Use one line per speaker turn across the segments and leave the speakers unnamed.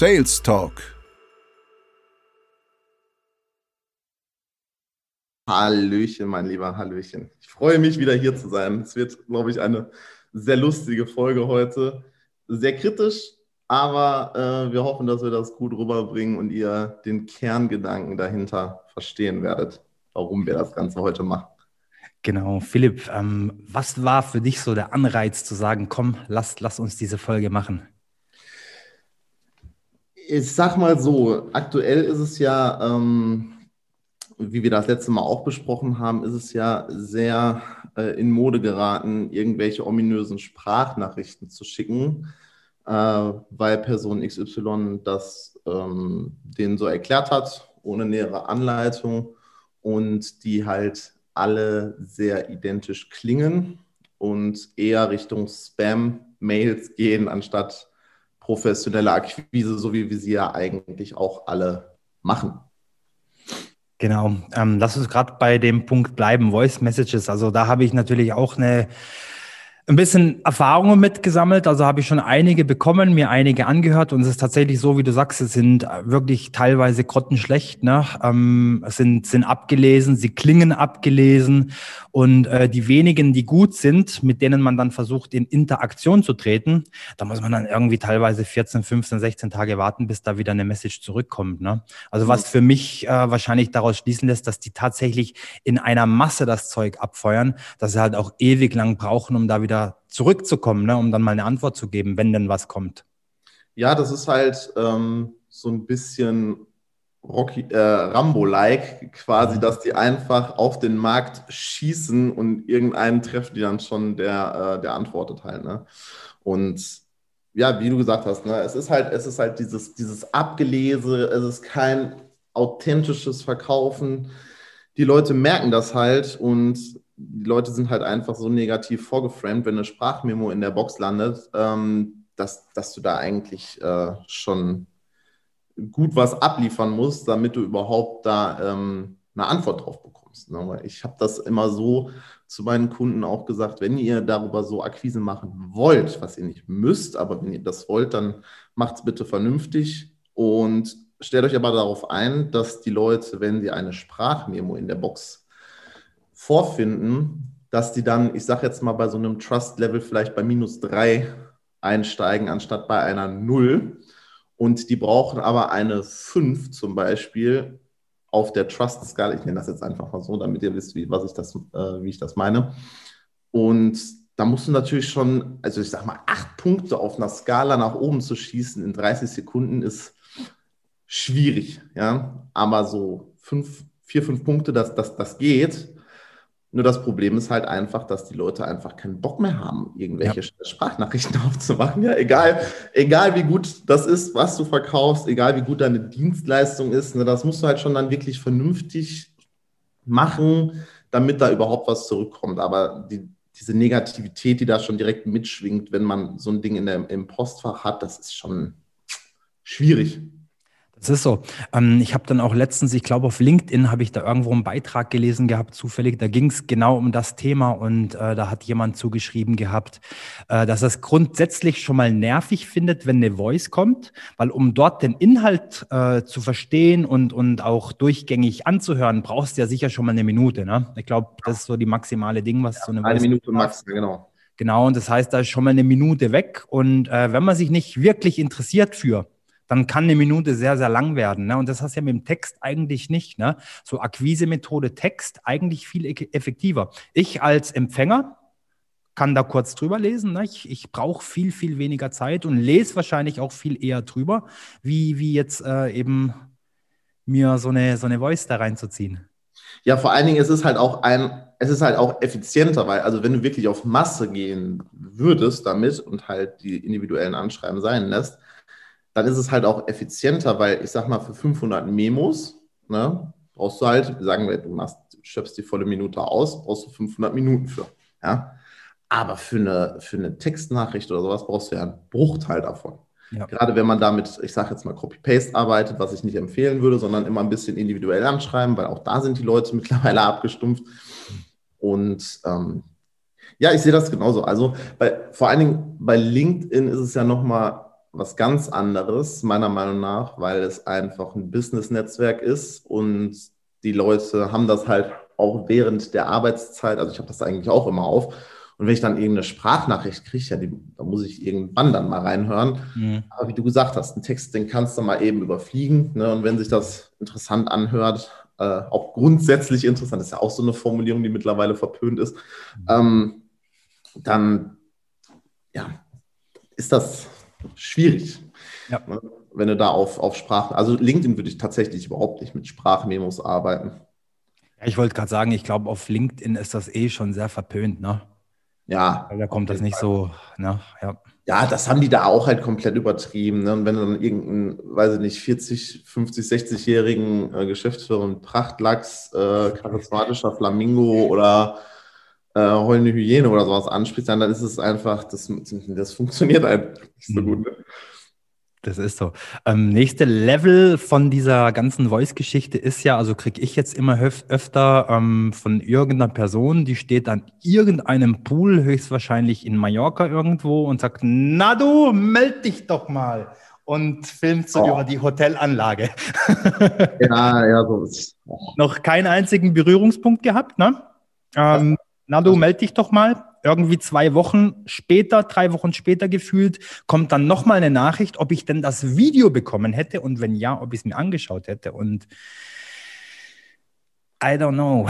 Sales Talk.
Hallöchen, mein lieber Hallöchen. Ich freue mich wieder hier zu sein. Es wird, glaube ich, eine sehr lustige Folge heute. Sehr kritisch, aber äh, wir hoffen, dass wir das gut rüberbringen und ihr den Kerngedanken dahinter verstehen werdet, warum wir das Ganze heute machen.
Genau, Philipp, ähm, was war für dich so der Anreiz zu sagen, komm, lass, lass uns diese Folge machen?
Ich sag mal so, aktuell ist es ja, ähm, wie wir das letzte Mal auch besprochen haben, ist es ja sehr äh, in Mode geraten, irgendwelche ominösen Sprachnachrichten zu schicken, äh, weil Person XY das ähm, denen so erklärt hat, ohne nähere Anleitung und die halt alle sehr identisch klingen und eher Richtung Spam-Mails gehen, anstatt professionelle Akquise, so wie wir sie ja eigentlich auch alle machen.
Genau, ähm, lass uns gerade bei dem Punkt bleiben, Voice Messages. Also da habe ich natürlich auch eine ein bisschen Erfahrungen mitgesammelt. Also habe ich schon einige bekommen, mir einige angehört und es ist tatsächlich so, wie du sagst, es sind wirklich teilweise grottenschlecht. Ne? Ähm, es sind, sind abgelesen, sie klingen abgelesen und äh, die wenigen, die gut sind, mit denen man dann versucht, in Interaktion zu treten, da muss man dann irgendwie teilweise 14, 15, 16 Tage warten, bis da wieder eine Message zurückkommt. Ne? Also was für mich äh, wahrscheinlich daraus schließen lässt, dass die tatsächlich in einer Masse das Zeug abfeuern, dass sie halt auch ewig lang brauchen, um da wieder zurückzukommen, ne, um dann mal eine Antwort zu geben, wenn denn was kommt.
Ja, das ist halt ähm, so ein bisschen Rocky, äh, Rambo-like quasi, mhm. dass die einfach auf den Markt schießen und irgendeinen treffen die dann schon, der, äh, der antwortet halt. Ne? Und ja, wie du gesagt hast, ne, es ist halt, es ist halt dieses, dieses Abgelese, es ist kein authentisches Verkaufen. Die Leute merken das halt und die Leute sind halt einfach so negativ vorgeframed, wenn eine Sprachmemo in der Box landet, ähm, dass, dass du da eigentlich äh, schon gut was abliefern musst, damit du überhaupt da ähm, eine Antwort drauf bekommst. Ne? Ich habe das immer so zu meinen Kunden auch gesagt, wenn ihr darüber so Akquise machen wollt, was ihr nicht müsst, aber wenn ihr das wollt, dann macht es bitte vernünftig und stellt euch aber darauf ein, dass die Leute, wenn sie eine Sprachmemo in der Box vorfinden, dass die dann, ich sage jetzt mal, bei so einem Trust-Level vielleicht bei minus drei einsteigen, anstatt bei einer Null. Und die brauchen aber eine 5 zum Beispiel auf der Trust-Skala. Ich nenne das jetzt einfach mal so, damit ihr wisst, wie, was ich das, äh, wie ich das meine. Und da musst du natürlich schon, also ich sag mal, acht Punkte auf einer Skala nach oben zu schießen in 30 Sekunden ist schwierig, ja. Aber so fünf, vier, fünf Punkte, das, das, das geht. Nur das Problem ist halt einfach, dass die Leute einfach keinen Bock mehr haben, irgendwelche ja. Sprachnachrichten aufzumachen. Ja, egal, egal wie gut das ist, was du verkaufst, egal wie gut deine Dienstleistung ist, ne, das musst du halt schon dann wirklich vernünftig machen, damit da überhaupt was zurückkommt. Aber die, diese Negativität, die da schon direkt mitschwingt, wenn man so ein Ding in der, im Postfach hat, das ist schon schwierig.
Das ist so. Ähm, ich habe dann auch letztens, ich glaube auf LinkedIn habe ich da irgendwo einen Beitrag gelesen gehabt, zufällig. Da ging es genau um das Thema und äh, da hat jemand zugeschrieben gehabt, äh, dass er es grundsätzlich schon mal nervig findet, wenn eine Voice kommt, weil um dort den Inhalt äh, zu verstehen und, und auch durchgängig anzuhören, brauchst du ja sicher schon mal eine Minute. Ne? Ich glaube, das ist so die maximale Ding, was ja, so eine
Eine Minute max, genau.
Genau, und das heißt, da ist schon mal eine Minute weg. Und äh, wenn man sich nicht wirklich interessiert für, dann kann eine Minute sehr, sehr lang werden. Ne? Und das hast du ja mit dem Text eigentlich nicht. Ne? So Akquise-Methode Text eigentlich viel effektiver. Ich als Empfänger kann da kurz drüber lesen. Ne? Ich, ich brauche viel, viel weniger Zeit und lese wahrscheinlich auch viel eher drüber, wie, wie jetzt äh, eben mir so eine, so eine Voice da reinzuziehen.
Ja, vor allen Dingen, es ist halt auch ein, es ist halt auch effizienter, weil, also wenn du wirklich auf Masse gehen würdest damit und halt die individuellen Anschreiben sein lässt, dann ist es halt auch effizienter, weil ich sag mal, für 500 Memos ne, brauchst du halt, sagen wir, du machst, schöpfst die volle Minute aus, brauchst du 500 Minuten für. Ja? Aber für eine, für eine Textnachricht oder sowas brauchst du ja einen Bruchteil davon. Ja. Gerade wenn man damit, ich sage jetzt mal Copy-Paste arbeitet, was ich nicht empfehlen würde, sondern immer ein bisschen individuell anschreiben, weil auch da sind die Leute mittlerweile abgestumpft. Und ähm, ja, ich sehe das genauso. Also bei, vor allen Dingen bei LinkedIn ist es ja nochmal was ganz anderes, meiner Meinung nach, weil es einfach ein Business-Netzwerk ist und die Leute haben das halt auch während der Arbeitszeit, also ich habe das eigentlich auch immer auf. Und wenn ich dann irgendeine Sprachnachricht kriege, ja, die, da muss ich irgendwann dann mal reinhören. Mhm. Aber wie du gesagt hast, einen Text, den kannst du mal eben überfliegen. Ne? Und wenn sich das interessant anhört, äh, auch grundsätzlich interessant, ist ja auch so eine Formulierung, die mittlerweile verpönt ist, mhm. ähm, dann ja, ist das schwierig. Ja. Ne? Wenn du da auf, auf Sprachen, also LinkedIn würde ich tatsächlich überhaupt nicht mit Sprachmemos arbeiten.
Ja, ich wollte gerade sagen, ich glaube, auf LinkedIn ist das eh schon sehr verpönt, ne?
Ja.
Da kommt das nicht so, ne?
Ja. Ja, das haben die da auch halt komplett übertrieben. Ne? Und wenn du dann irgendeinen, weiß ich nicht, 40, 50, 60-jährigen äh, Geschäftsführer mit Prachtlachs, äh, charismatischer Flamingo oder äh, heulende Hyäne oder sowas ansprichst, dann, dann ist es einfach, das, das funktioniert einfach nicht so mhm. gut. Ne?
Das ist so. Ähm, nächste Level von dieser ganzen Voice-Geschichte ist ja, also kriege ich jetzt immer öfter ähm, von irgendeiner Person, die steht an irgendeinem Pool, höchstwahrscheinlich in Mallorca irgendwo und sagt, na du, meld dich doch mal und filmt so oh. über die Hotelanlage. ja, ja, so ist oh. Noch keinen einzigen Berührungspunkt gehabt, ne? Ähm, na du, meld dich doch mal irgendwie zwei Wochen später, drei Wochen später gefühlt, kommt dann nochmal eine Nachricht, ob ich denn das Video bekommen hätte und wenn ja, ob ich es mir angeschaut hätte. Und I don't know.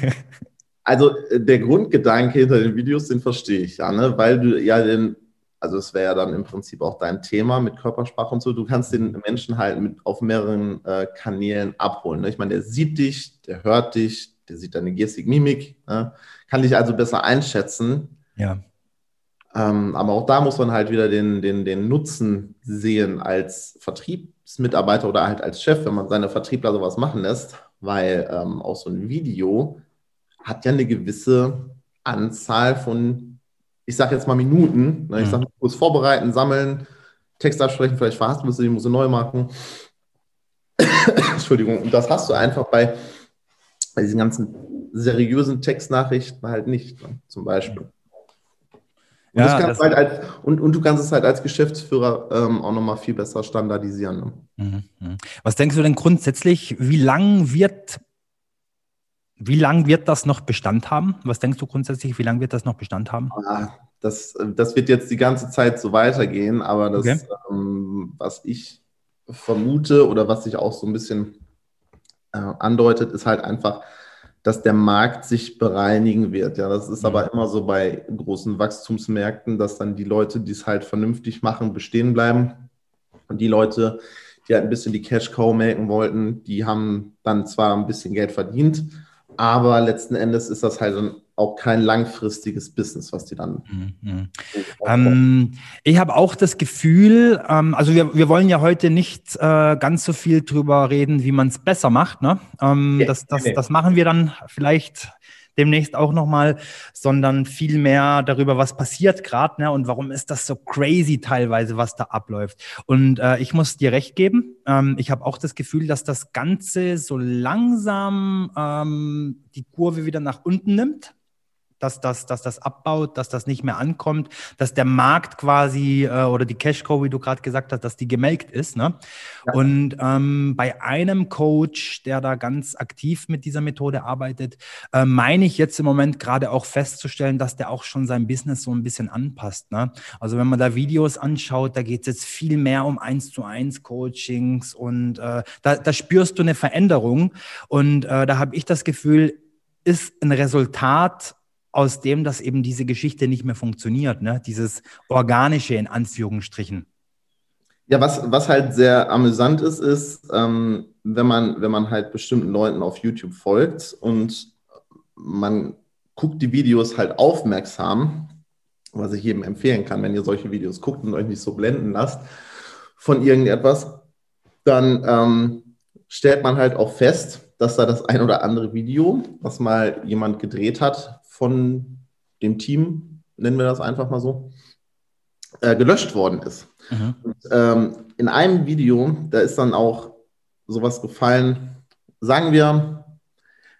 also äh, der Grundgedanke hinter den Videos, den verstehe ich ja, ne? weil du ja den, also es wäre ja dann im Prinzip auch dein Thema mit Körpersprache und so, du kannst den Menschen halt mit, auf mehreren äh, Kanälen abholen. Ne? Ich meine, der sieht dich, der hört dich, der sieht deine Gestik, Mimik, ne? kann dich also besser einschätzen.
Ja.
Ähm, aber auch da muss man halt wieder den, den, den Nutzen sehen als Vertriebsmitarbeiter oder halt als Chef, wenn man seine Vertriebler sowas machen lässt, weil ähm, auch so ein Video hat ja eine gewisse Anzahl von, ich sage jetzt mal Minuten. Ne? Ich mhm. sage, kurz vorbereiten, sammeln, Text absprechen, vielleicht verhasst du, die musst du neu machen. Entschuldigung, und das hast du einfach bei bei diesen ganzen seriösen Textnachrichten halt nicht, ne? zum Beispiel. Und, ja, halt als, und, und, du kannst es halt als Geschäftsführer ähm, auch nochmal viel besser standardisieren. Ne?
Mhm, mhm. Was denkst du denn grundsätzlich, wie lang wird, wie lang wird das noch Bestand haben? Was denkst du grundsätzlich, wie lang wird das noch Bestand haben?
Ah, das, das wird jetzt die ganze Zeit so weitergehen, aber das, okay. ähm, was ich vermute oder was ich auch so ein bisschen äh, andeutet, ist halt einfach, dass der Markt sich bereinigen wird. Ja, das ist aber mhm. immer so bei großen Wachstumsmärkten, dass dann die Leute, die es halt vernünftig machen, bestehen bleiben. Und die Leute, die halt ein bisschen die Cash Cow melken wollten, die haben dann zwar ein bisschen Geld verdient, aber letzten Endes ist das halt auch kein langfristiges Business, was die dann. Mhm.
Ähm, ich habe auch das Gefühl, ähm, also wir, wir wollen ja heute nicht äh, ganz so viel drüber reden, wie man es besser macht. Ne? Ähm, ja, das, das, das machen wir dann vielleicht demnächst auch nochmal, sondern viel mehr darüber, was passiert gerade ne, und warum ist das so crazy teilweise, was da abläuft. Und äh, ich muss dir recht geben, ähm, ich habe auch das Gefühl, dass das Ganze so langsam ähm, die Kurve wieder nach unten nimmt dass das, dass das abbaut, dass das nicht mehr ankommt, dass der Markt quasi äh, oder die Cashcow, wie du gerade gesagt hast, dass die gemelkt ist. Ne? Ja. Und ähm, bei einem Coach, der da ganz aktiv mit dieser Methode arbeitet, äh, meine ich jetzt im Moment gerade auch festzustellen, dass der auch schon sein Business so ein bisschen anpasst. Ne? Also wenn man da Videos anschaut, da geht es jetzt viel mehr um eins zu eins Coachings und äh, da, da spürst du eine Veränderung. Und äh, da habe ich das Gefühl, ist ein Resultat aus dem, dass eben diese Geschichte nicht mehr funktioniert, ne? dieses organische in Anführungsstrichen.
Ja, was, was halt sehr amüsant ist, ist, ähm, wenn, man, wenn man halt bestimmten Leuten auf YouTube folgt und man guckt die Videos halt aufmerksam, was ich jedem empfehlen kann, wenn ihr solche Videos guckt und euch nicht so blenden lasst von irgendetwas, dann ähm, stellt man halt auch fest, dass da das ein oder andere Video, was mal jemand gedreht hat, von dem Team, nennen wir das einfach mal so, äh, gelöscht worden ist. Mhm. Und, ähm, in einem Video, da ist dann auch sowas gefallen, sagen wir,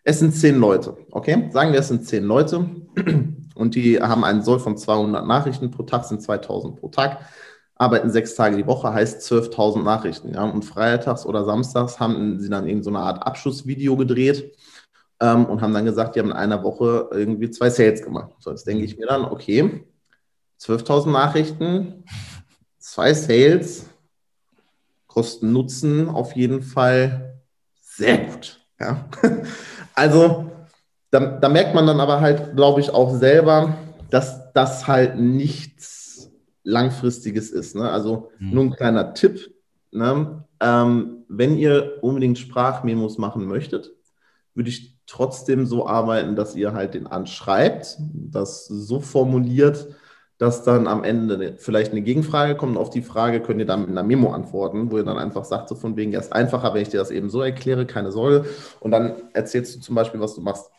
es sind zehn Leute, okay? Sagen wir, es sind zehn Leute und die haben einen Soll von 200 Nachrichten pro Tag, sind 2000 pro Tag. arbeiten sechs Tage die Woche, heißt 12.000 Nachrichten. Ja? Und freitags oder samstags haben sie dann irgendeine so Art Abschlussvideo gedreht ähm, und haben dann gesagt, die haben in einer Woche irgendwie zwei Sales gemacht. So, jetzt denke ich mir dann, okay, 12.000 Nachrichten, zwei Sales, Kosten Nutzen auf jeden Fall sehr gut. Ja? Also da, da merkt man dann aber halt, glaube ich, auch selber, dass das halt nichts Langfristiges ist. Ne? Also mhm. nur ein kleiner Tipp. Ne? Ähm, wenn ihr unbedingt Sprachmemos machen möchtet, würde ich trotzdem so arbeiten, dass ihr halt den anschreibt, das so formuliert, dass dann am Ende vielleicht eine Gegenfrage kommt. Und auf die Frage könnt ihr dann mit einer Memo antworten, wo ihr dann einfach sagt, so von wegen, erst einfacher, wenn ich dir das eben so erkläre, keine Sorge. Und dann erzählst du zum Beispiel, was du machst.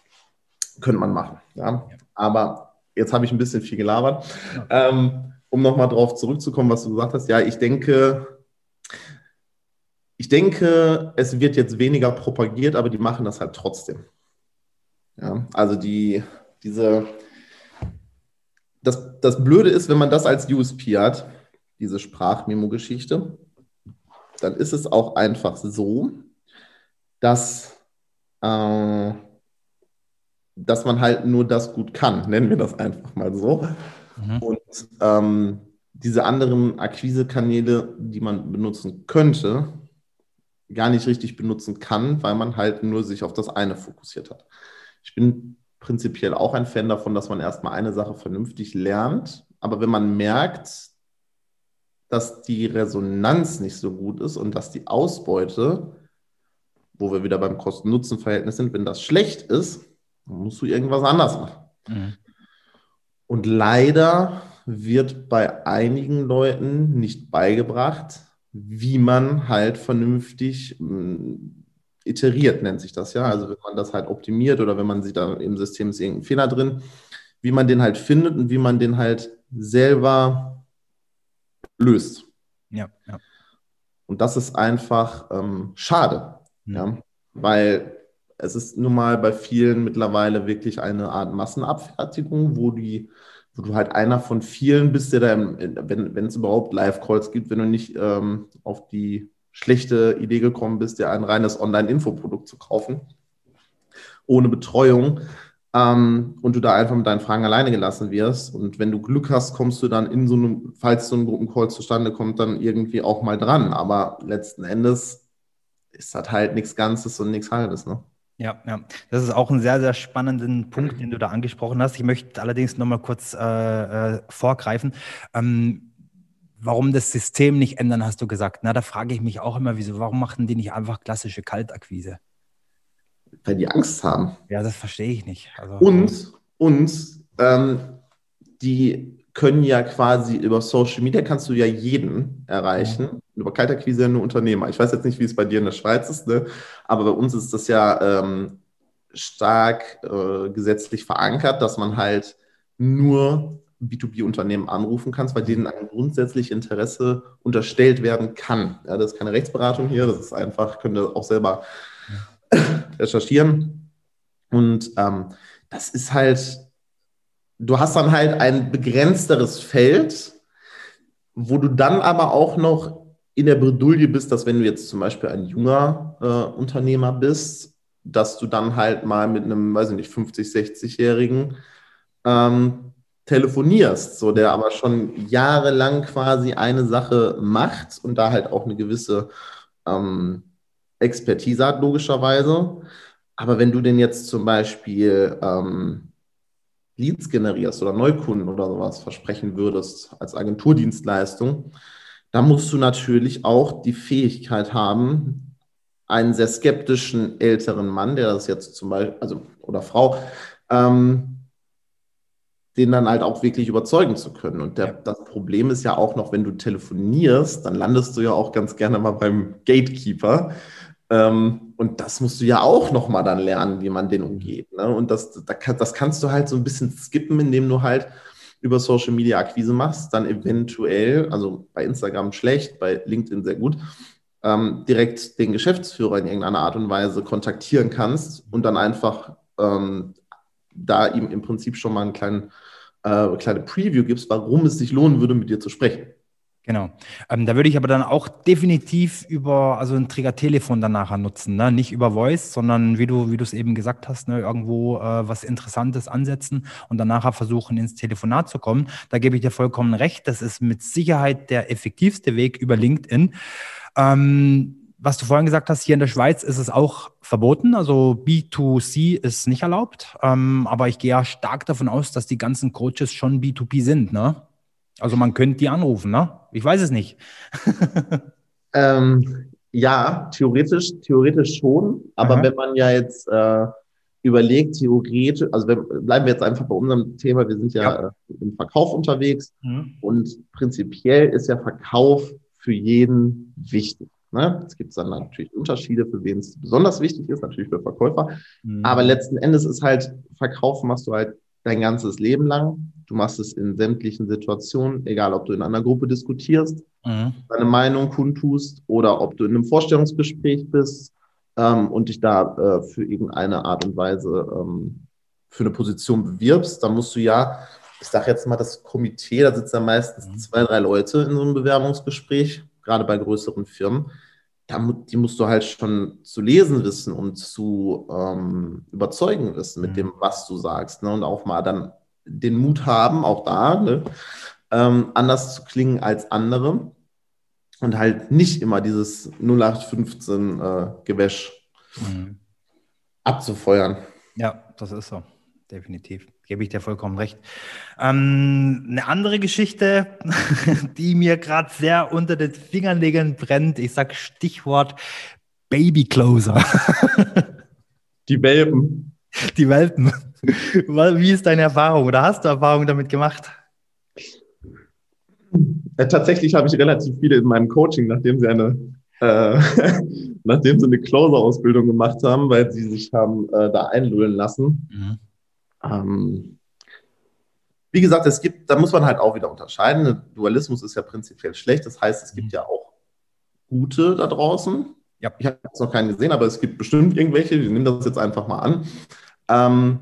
Könnte man machen. Ja? Aber jetzt habe ich ein bisschen viel gelabert. Ja. Ähm, um nochmal drauf zurückzukommen, was du gesagt hast. Ja, ich denke, ich denke, es wird jetzt weniger propagiert, aber die machen das halt trotzdem. Ja, also die, diese, das, das Blöde ist, wenn man das als USP hat, diese Sprachmemo-Geschichte, dann ist es auch einfach so, dass, äh, dass man halt nur das gut kann, nennen wir das einfach mal so. Mhm. Und ähm, diese anderen Akquisekanäle, die man benutzen könnte, gar nicht richtig benutzen kann, weil man halt nur sich auf das eine fokussiert hat. Ich bin prinzipiell auch ein Fan davon, dass man erstmal eine Sache vernünftig lernt. Aber wenn man merkt, dass die Resonanz nicht so gut ist und dass die Ausbeute, wo wir wieder beim Kosten-Nutzen-Verhältnis sind, wenn das schlecht ist, dann musst du irgendwas anders machen. Mhm. Und leider wird bei einigen Leuten nicht beigebracht, wie man halt vernünftig iteriert, nennt sich das ja. Also wenn man das halt optimiert oder wenn man sieht, da im System ist irgendein Fehler drin, wie man den halt findet und wie man den halt selber löst.
Ja, ja.
Und das ist einfach ähm, schade, mhm. ja, weil es ist nun mal bei vielen mittlerweile wirklich eine Art Massenabfertigung, wo die wo du halt einer von vielen bist, der da, wenn, wenn es überhaupt Live-Calls gibt, wenn du nicht ähm, auf die schlechte Idee gekommen bist, dir ein reines Online-Infoprodukt zu kaufen, ohne Betreuung, ähm, und du da einfach mit deinen Fragen alleine gelassen wirst. Und wenn du Glück hast, kommst du dann in so einem, falls so ein Gruppencall zustande kommt, dann irgendwie auch mal dran. Aber letzten Endes ist das halt nichts Ganzes und nichts Halbes, ne?
Ja, ja, das ist auch ein sehr, sehr spannender Punkt, den du da angesprochen hast. Ich möchte allerdings nochmal kurz äh, äh, vorgreifen. Ähm, warum das System nicht ändern, hast du gesagt. Na, da frage ich mich auch immer, wieso, warum machen die nicht einfach klassische Kaltakquise?
Weil die Angst haben.
Ja, das verstehe ich nicht.
Also, und, und ähm, die können ja quasi über Social Media kannst du ja jeden erreichen. Ja. Über Kaltakquise ja nur Unternehmer. Ich weiß jetzt nicht, wie es bei dir in der Schweiz ist, ne? aber bei uns ist das ja ähm, stark äh, gesetzlich verankert, dass man halt nur B2B-Unternehmen anrufen kannst, bei denen ein grundsätzlich Interesse unterstellt werden kann. Ja, das ist keine Rechtsberatung hier, das ist einfach, könnt ihr auch selber ja. recherchieren. Und ähm, das ist halt, du hast dann halt ein begrenzteres Feld, wo du dann aber auch noch in der Bredouille bist, dass wenn du jetzt zum Beispiel ein junger äh, Unternehmer bist, dass du dann halt mal mit einem, weiß ich nicht, 50, 60-Jährigen ähm, telefonierst, so der aber schon jahrelang quasi eine Sache macht und da halt auch eine gewisse ähm, Expertise hat, logischerweise. Aber wenn du denn jetzt zum Beispiel ähm, Leads generierst oder Neukunden oder sowas versprechen würdest als Agenturdienstleistung, dann musst du natürlich auch die Fähigkeit haben, einen sehr skeptischen älteren Mann, der das jetzt zum Beispiel, also oder Frau, ähm, den dann halt auch wirklich überzeugen zu können. Und der, das Problem ist ja auch noch, wenn du telefonierst, dann landest du ja auch ganz gerne mal beim Gatekeeper. Ähm, und das musst du ja auch noch mal dann lernen, wie man den umgeht. Ne? Und das, das kannst du halt so ein bisschen skippen, indem du halt über Social Media Akquise machst, dann eventuell, also bei Instagram schlecht, bei LinkedIn sehr gut, ähm, direkt den Geschäftsführer in irgendeiner Art und Weise kontaktieren kannst und dann einfach ähm, da ihm im Prinzip schon mal einen kleinen, äh, kleine Preview gibst, warum es sich lohnen würde, mit dir zu sprechen.
Genau. Ähm, da würde ich aber dann auch definitiv über also ein Trägertelefon dann nachher nutzen, ne? nicht über Voice, sondern wie du wie du es eben gesagt hast, ne? irgendwo äh, was Interessantes ansetzen und dann nachher versuchen ins Telefonat zu kommen. Da gebe ich dir vollkommen recht. Das ist mit Sicherheit der effektivste Weg über LinkedIn. Ähm, was du vorhin gesagt hast, hier in der Schweiz ist es auch verboten. Also B2C ist nicht erlaubt. Ähm, aber ich gehe ja stark davon aus, dass die ganzen Coaches schon B2B sind. Ne? Also man könnte die anrufen, ne? Ich weiß es nicht.
ähm, ja, theoretisch, theoretisch schon. Aber Aha. wenn man ja jetzt äh, überlegt, theoretisch, also wenn, bleiben wir jetzt einfach bei unserem Thema, wir sind ja, ja. Äh, im Verkauf unterwegs mhm. und prinzipiell ist ja Verkauf für jeden wichtig. Ne? Es gibt dann natürlich Unterschiede, für wen es besonders wichtig ist, natürlich für Verkäufer. Mhm. Aber letzten Endes ist halt, Verkauf machst du halt dein ganzes Leben lang. Du machst es in sämtlichen Situationen, egal ob du in einer Gruppe diskutierst, mhm. deine Meinung kundtust oder ob du in einem Vorstellungsgespräch bist ähm, und dich da äh, für irgendeine Art und Weise ähm, für eine Position bewirbst, dann musst du ja, ich sage jetzt mal, das Komitee, da sitzen ja meistens mhm. zwei, drei Leute in so einem Bewerbungsgespräch, gerade bei größeren Firmen die musst du halt schon zu lesen wissen und zu ähm, überzeugen wissen mit mhm. dem, was du sagst. Ne? Und auch mal dann den Mut haben, auch da, ne? ähm, anders zu klingen als andere. Und halt nicht immer dieses 0815 äh, Gewäsch mhm. abzufeuern.
Ja, das ist so definitiv. Gebe ich dir vollkommen recht. Ähm, eine andere Geschichte, die mir gerade sehr unter den Fingernägeln brennt, ich sage Stichwort Baby Closer.
Die Welpen.
Die Welpen. Wie ist deine Erfahrung oder hast du Erfahrung damit gemacht?
Ja, tatsächlich habe ich relativ viele in meinem Coaching, nachdem sie eine äh, nachdem sie eine Closer-Ausbildung gemacht haben, weil sie sich haben äh, da einlullen lassen. Mhm. Ähm, wie gesagt, es gibt, da muss man halt auch wieder unterscheiden. Dualismus ist ja prinzipiell schlecht. Das heißt, es gibt mhm. ja auch gute da draußen. Ja. Ich habe jetzt noch keinen gesehen, aber es gibt bestimmt irgendwelche. Wir nehmen das jetzt einfach mal an. Ähm,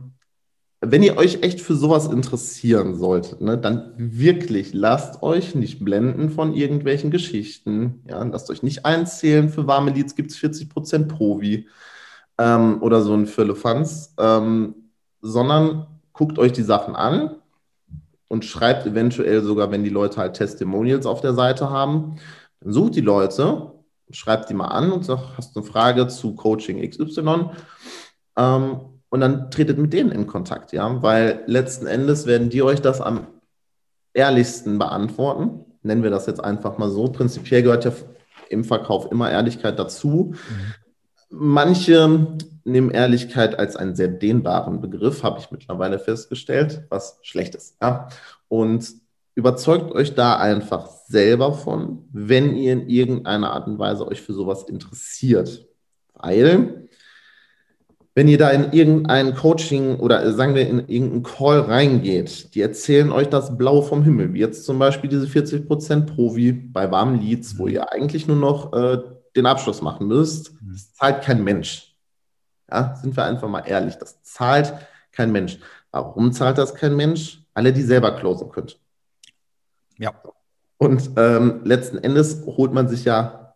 wenn ihr euch echt für sowas interessieren solltet, ne, dann wirklich lasst euch nicht blenden von irgendwelchen Geschichten. Ja, lasst euch nicht einzählen. Für warme Leads gibt es 40% Provi ähm, oder so ein Firlefanz. Ähm, sondern guckt euch die Sachen an und schreibt eventuell sogar, wenn die Leute halt Testimonials auf der Seite haben, dann sucht die Leute, schreibt die mal an und sagt, hast du eine Frage zu Coaching XY? Ähm, und dann tretet mit denen in Kontakt, ja, weil letzten Endes werden die euch das am ehrlichsten beantworten. Nennen wir das jetzt einfach mal so. Prinzipiell gehört ja im Verkauf immer Ehrlichkeit dazu. Mhm. Manche nehmen Ehrlichkeit als einen sehr dehnbaren Begriff, habe ich mittlerweile festgestellt, was schlecht ist. Ja? Und überzeugt euch da einfach selber von, wenn ihr in irgendeiner Art und Weise euch für sowas interessiert. Weil, wenn ihr da in irgendein Coaching oder sagen wir in irgendeinen Call reingeht, die erzählen euch das Blau vom Himmel, wie jetzt zum Beispiel diese 40% Provi bei warmen Leads, wo ihr eigentlich nur noch äh, den Abschluss machen müsst, mhm. das zahlt kein Mensch. Ja, sind wir einfach mal ehrlich, das zahlt kein Mensch. Warum zahlt das kein Mensch? Alle, die selber closen können. Ja. Und ähm, letzten Endes holt man sich ja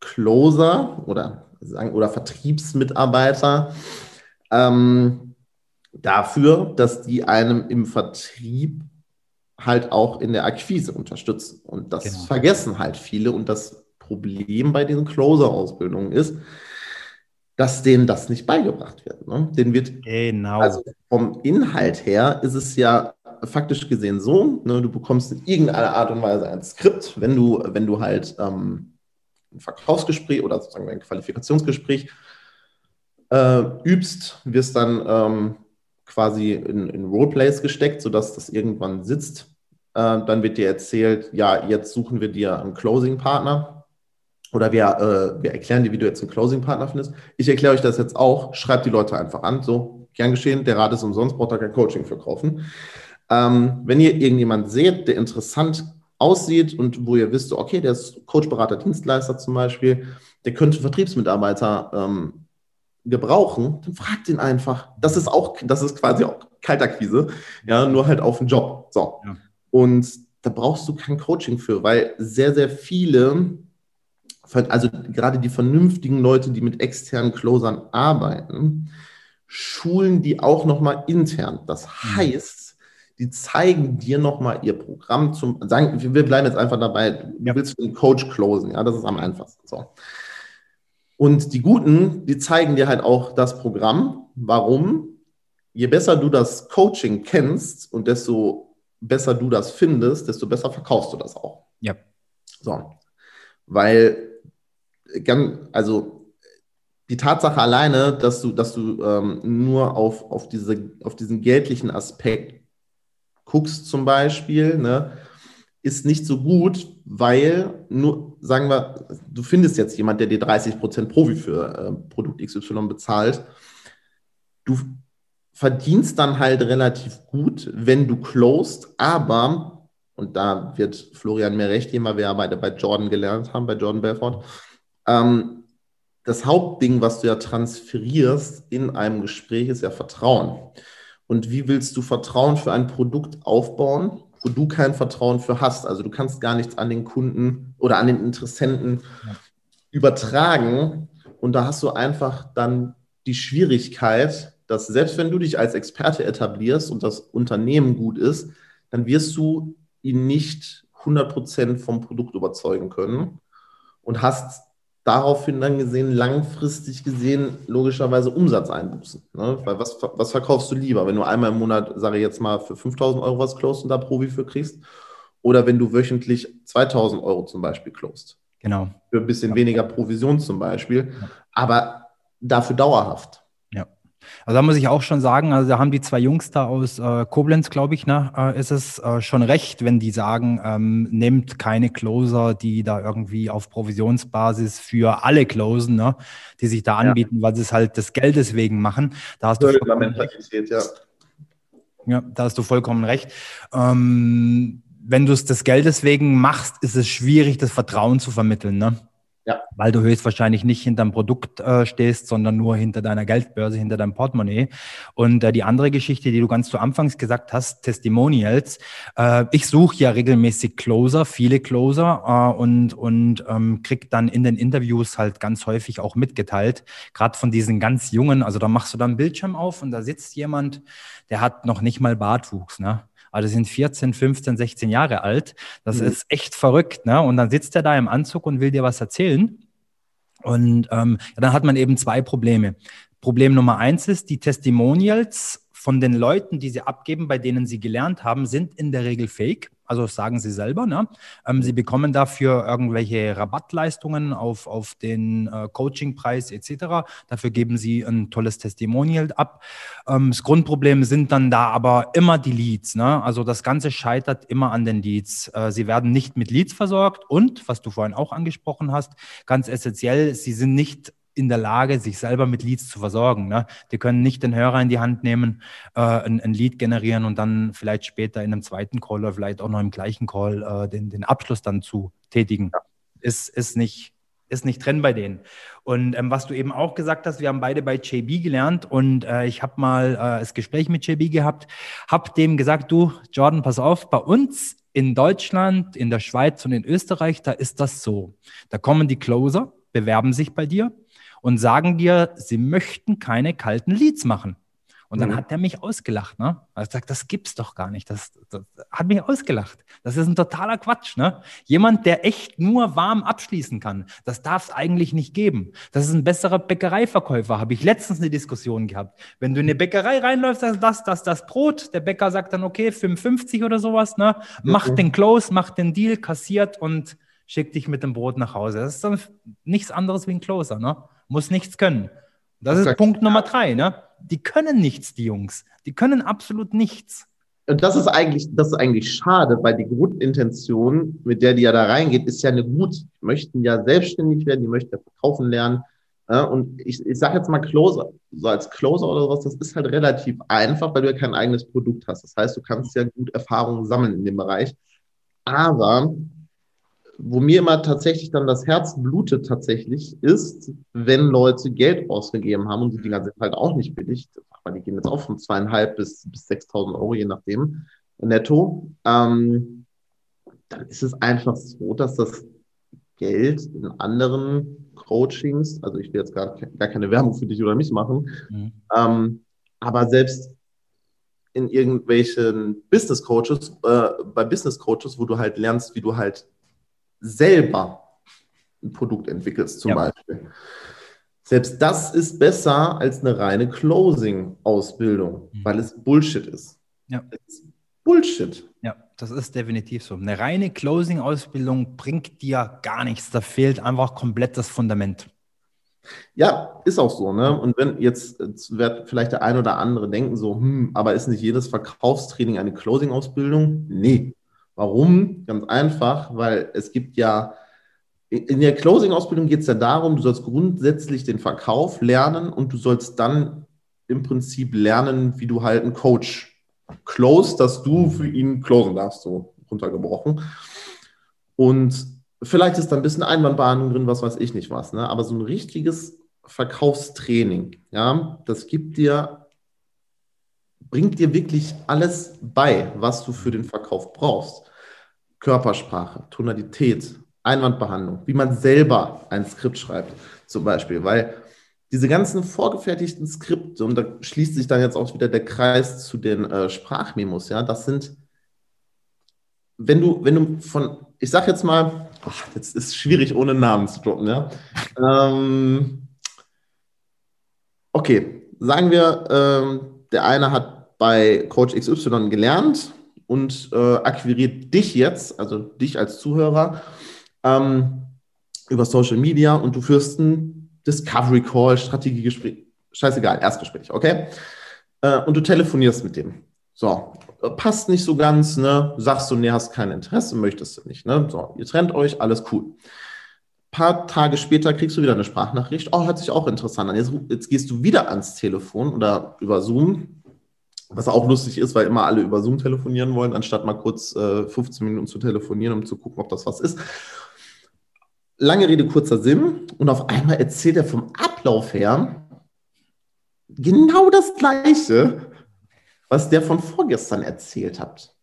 Closer oder, sagen, oder Vertriebsmitarbeiter ähm, dafür, dass die einem im Vertrieb halt auch in der Akquise unterstützen. Und das genau. vergessen halt viele und das Problem bei den Closer-Ausbildungen ist, dass denen das nicht beigebracht wird. Ne? Den wird genau. Also vom Inhalt her ist es ja faktisch gesehen so, ne, du bekommst in irgendeiner Art und Weise ein Skript, wenn du, wenn du halt ähm, ein Verkaufsgespräch oder sozusagen ein Qualifikationsgespräch äh, übst, wirst dann ähm, quasi in, in Roleplays gesteckt, sodass das irgendwann sitzt. Äh, dann wird dir erzählt, ja, jetzt suchen wir dir einen Closing-Partner oder wir, äh, wir erklären dir, wie du jetzt einen Closing-Partner findest. Ich erkläre euch das jetzt auch. Schreibt die Leute einfach an. So, gern geschehen, der Rat ist umsonst, braucht da kein Coaching für kaufen. Ähm, wenn ihr irgendjemand seht, der interessant aussieht und wo ihr wisst, okay, der ist Coach, Berater, Dienstleister zum Beispiel, der könnte Vertriebsmitarbeiter ähm, gebrauchen, dann fragt ihn einfach. Das ist auch, das ist quasi auch Kaltakquise, ja, nur halt auf den Job. So. Ja. Und da brauchst du kein Coaching für, weil sehr, sehr viele, also gerade die vernünftigen Leute, die mit externen Closern arbeiten, schulen die auch nochmal intern. Das mhm. heißt, die zeigen dir nochmal ihr Programm zum, sagen, wir bleiben jetzt einfach dabei, du ja. willst den Coach closen, ja, das ist am einfachsten. So. Und die Guten, die zeigen dir halt auch das Programm. Warum? Je besser du das Coaching kennst und desto besser du das findest, desto besser verkaufst du das auch.
Ja.
So. Weil, ganz, also die Tatsache alleine, dass du, dass du ähm, nur auf, auf, diese, auf diesen geldlichen Aspekt guckst, zum Beispiel, ne, ist nicht so gut, weil nur, sagen wir, du findest jetzt jemand, der dir 30% Profi für äh, Produkt XY bezahlt. Du verdienst dann halt relativ gut, wenn du closed, aber, und da wird Florian mir recht geben, weil wir ja beide bei Jordan gelernt haben, bei Jordan Belfort, ähm, das Hauptding, was du ja transferierst in einem Gespräch, ist ja Vertrauen. Und wie willst du Vertrauen für ein Produkt aufbauen, wo du kein Vertrauen für hast? Also du kannst gar nichts an den Kunden oder an den Interessenten übertragen. Und da hast du einfach dann die Schwierigkeit, dass selbst wenn du dich als Experte etablierst und das Unternehmen gut ist, dann wirst du ihn nicht 100% vom Produkt überzeugen können und hast daraufhin dann gesehen, langfristig gesehen, logischerweise Umsatzeinbußen. Ne? Weil was, was verkaufst du lieber, wenn du einmal im Monat, sage ich jetzt mal, für 5000 Euro was closed und da Profi für kriegst? Oder wenn du wöchentlich 2000 Euro zum Beispiel closed?
Genau.
Für ein bisschen ja. weniger Provision zum Beispiel, ja. aber dafür dauerhaft.
Also da muss ich auch schon sagen, also da haben die zwei Jungs da aus äh, Koblenz, glaube ich, ne, äh, ist es äh, schon recht, wenn die sagen, ähm, nehmt keine Closer, die da irgendwie auf Provisionsbasis für alle closen, ne, die sich da anbieten, ja. weil sie es halt des Geldes wegen machen. Da hast du Mentalität, ja. ja, da hast du vollkommen recht. Ähm, wenn du es des Geldes wegen machst, ist es schwierig, das Vertrauen zu vermitteln. Ne? Ja. Weil du höchstwahrscheinlich nicht hinterm Produkt äh, stehst, sondern nur hinter deiner Geldbörse, hinter deinem Portemonnaie. Und äh, die andere Geschichte, die du ganz zu Anfangs gesagt hast, Testimonials. Äh, ich suche ja regelmäßig Closer, viele Closer äh, und, und ähm, krieg dann in den Interviews halt ganz häufig auch mitgeteilt, gerade von diesen ganz Jungen, also da machst du dann Bildschirm auf und da sitzt jemand, der hat noch nicht mal Bartwuchs, ne? Also sind 14, 15, 16 Jahre alt. Das mhm. ist echt verrückt. Ne? Und dann sitzt er da im Anzug und will dir was erzählen. Und ähm, dann hat man eben zwei Probleme. Problem Nummer eins ist, die Testimonials von den Leuten, die sie abgeben, bei denen sie gelernt haben, sind in der Regel fake. Also sagen sie selber. Ne? Ähm, sie bekommen dafür irgendwelche Rabattleistungen auf, auf den äh, Coachingpreis etc. Dafür geben sie ein tolles Testimonial ab. Ähm, das Grundproblem sind dann da aber immer die Leads. Ne? Also das Ganze scheitert immer an den Leads. Äh, sie werden nicht mit Leads versorgt und, was du vorhin auch angesprochen hast, ganz essentiell, sie sind nicht in der Lage, sich selber mit Leads zu versorgen. Ne? Die können nicht den Hörer in die Hand nehmen, äh, ein, ein, Lead generieren und dann vielleicht später in einem zweiten Call oder vielleicht auch noch im gleichen Call äh, den, den Abschluss dann zu tätigen. Ja. Ist, ist, nicht, ist nicht drin bei denen. Und ähm, was du eben auch gesagt hast, wir haben beide bei JB gelernt und äh, ich habe mal äh, das Gespräch mit JB gehabt, habe dem gesagt, du, Jordan, pass auf, bei uns in Deutschland, in der Schweiz und in Österreich, da ist das so. Da kommen die Closer, bewerben sich bei dir und sagen dir, sie möchten keine kalten Leads machen. Und dann mhm. hat er mich ausgelacht. Ne? Er hat gesagt, das gibt's doch gar nicht. Das, das, hat mich ausgelacht. Das ist ein totaler Quatsch. Ne? Jemand, der echt nur warm abschließen kann, das darf es eigentlich nicht geben. Das ist ein besserer Bäckereiverkäufer. Habe ich letztens eine Diskussion gehabt. Wenn du in eine Bäckerei reinläufst, das, das, das, das Brot, der Bäcker sagt dann, okay, 55 oder sowas, ne? Macht mhm. den Close, macht den Deal, kassiert und schickt dich mit dem Brot nach Hause. Das ist dann nichts anderes wie ein Closer, ne? Muss nichts können. Das ist Punkt Nummer drei. Ne? Die können nichts, die Jungs. Die können absolut nichts.
Und das ist eigentlich, das ist eigentlich schade, weil die Grundintention, mit der die ja da reingeht, ist ja eine gut. Die möchten ja selbstständig werden, die möchten ja verkaufen lernen. und ich, ich sage jetzt mal Closer, so als Closer oder sowas, das ist halt relativ einfach, weil du ja kein eigenes Produkt hast. Das heißt, du kannst ja gut Erfahrungen sammeln in dem Bereich. Aber wo mir immer tatsächlich dann das Herz blutet tatsächlich, ist, wenn Leute Geld ausgegeben haben und die Dinger sind halt auch nicht billig, weil die gehen jetzt auch von zweieinhalb bis, bis 6.000 Euro, je nachdem, netto. Ähm, dann ist es einfach so, dass das Geld in anderen Coachings, also ich will jetzt gar, gar keine Werbung für dich oder mich machen, mhm. ähm, aber selbst in irgendwelchen Business Coaches, äh, bei Business Coaches, wo du halt lernst, wie du halt selber ein Produkt entwickelst, zum ja. Beispiel. Selbst das ist besser als eine reine Closing-Ausbildung, mhm. weil es Bullshit ist.
Ja.
Es ist Bullshit.
Ja, das ist definitiv so. Eine reine Closing-Ausbildung bringt dir gar nichts. Da fehlt einfach komplett das Fundament.
Ja, ist auch so. Ne? Und wenn jetzt, jetzt wird vielleicht der ein oder andere denken so, hm, aber ist nicht jedes Verkaufstraining eine Closing-Ausbildung? Nee. Warum? Ganz einfach, weil es gibt ja, in der Closing-Ausbildung geht es ja darum, du sollst grundsätzlich den Verkauf lernen und du sollst dann im Prinzip lernen, wie du halt einen Coach close, dass du für ihn closen darfst, so runtergebrochen. Und vielleicht ist da ein bisschen Einwandbehandlung drin, was weiß ich nicht was, ne? aber so ein richtiges Verkaufstraining, ja, das gibt dir, bringt dir wirklich alles bei, was du für den Verkauf brauchst. Körpersprache, Tonalität, Einwandbehandlung, wie man selber ein Skript schreibt, zum Beispiel, weil diese ganzen vorgefertigten Skripte, und da schließt sich dann jetzt auch wieder der Kreis zu den äh, Sprachmemos, ja, das sind, wenn du, wenn du von, ich sag jetzt mal, ach, jetzt ist schwierig, ohne Namen zu droppen, ja. Ähm, okay, sagen wir, ähm, der eine hat bei Coach XY gelernt und äh, akquiriert dich jetzt, also dich als Zuhörer, ähm, über Social Media und du führst ein Discovery Call, Strategiegespräch, scheißegal, Erstgespräch, okay? Äh, und du telefonierst mit dem. So, passt nicht so ganz, ne? Sagst du, nee, hast kein Interesse, möchtest du nicht, ne? So, ihr trennt euch, alles cool. Paar Tage später kriegst du wieder eine Sprachnachricht. Oh, hört sich auch interessant an. Jetzt, jetzt gehst du wieder ans Telefon oder über Zoom, was auch lustig ist, weil immer alle über Zoom telefonieren wollen, anstatt mal kurz äh, 15 Minuten zu telefonieren, um zu gucken, ob das was ist lange Rede, kurzer Sinn. Und auf einmal erzählt er vom Ablauf her genau das Gleiche, was der von vorgestern erzählt hat.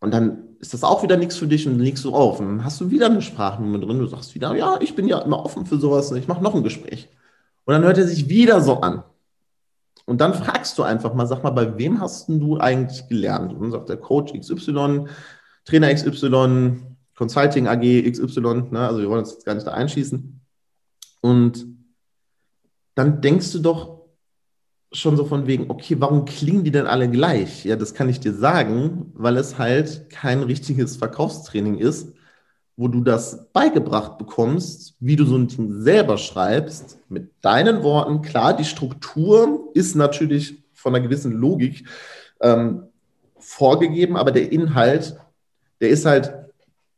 Und dann ist das auch wieder nichts für dich und dann legst du auf. Und dann hast du wieder eine Sprachnummer drin. Du sagst wieder, ja, ich bin ja immer offen für sowas. Ich mache noch ein Gespräch. Und dann hört er sich wieder so an. Und dann fragst du einfach mal, sag mal, bei wem hast du eigentlich gelernt? Und dann sagt der Coach XY, Trainer XY, Consulting AG XY, ne? also wir wollen uns jetzt gar nicht da einschießen. Und dann denkst du doch schon so von wegen, okay, warum klingen die denn alle gleich? Ja, das kann ich dir sagen, weil es halt kein richtiges Verkaufstraining ist, wo du das beigebracht bekommst, wie du so ein Ding selber schreibst, mit deinen Worten. Klar, die Struktur ist natürlich von einer gewissen Logik ähm, vorgegeben, aber der Inhalt, der ist halt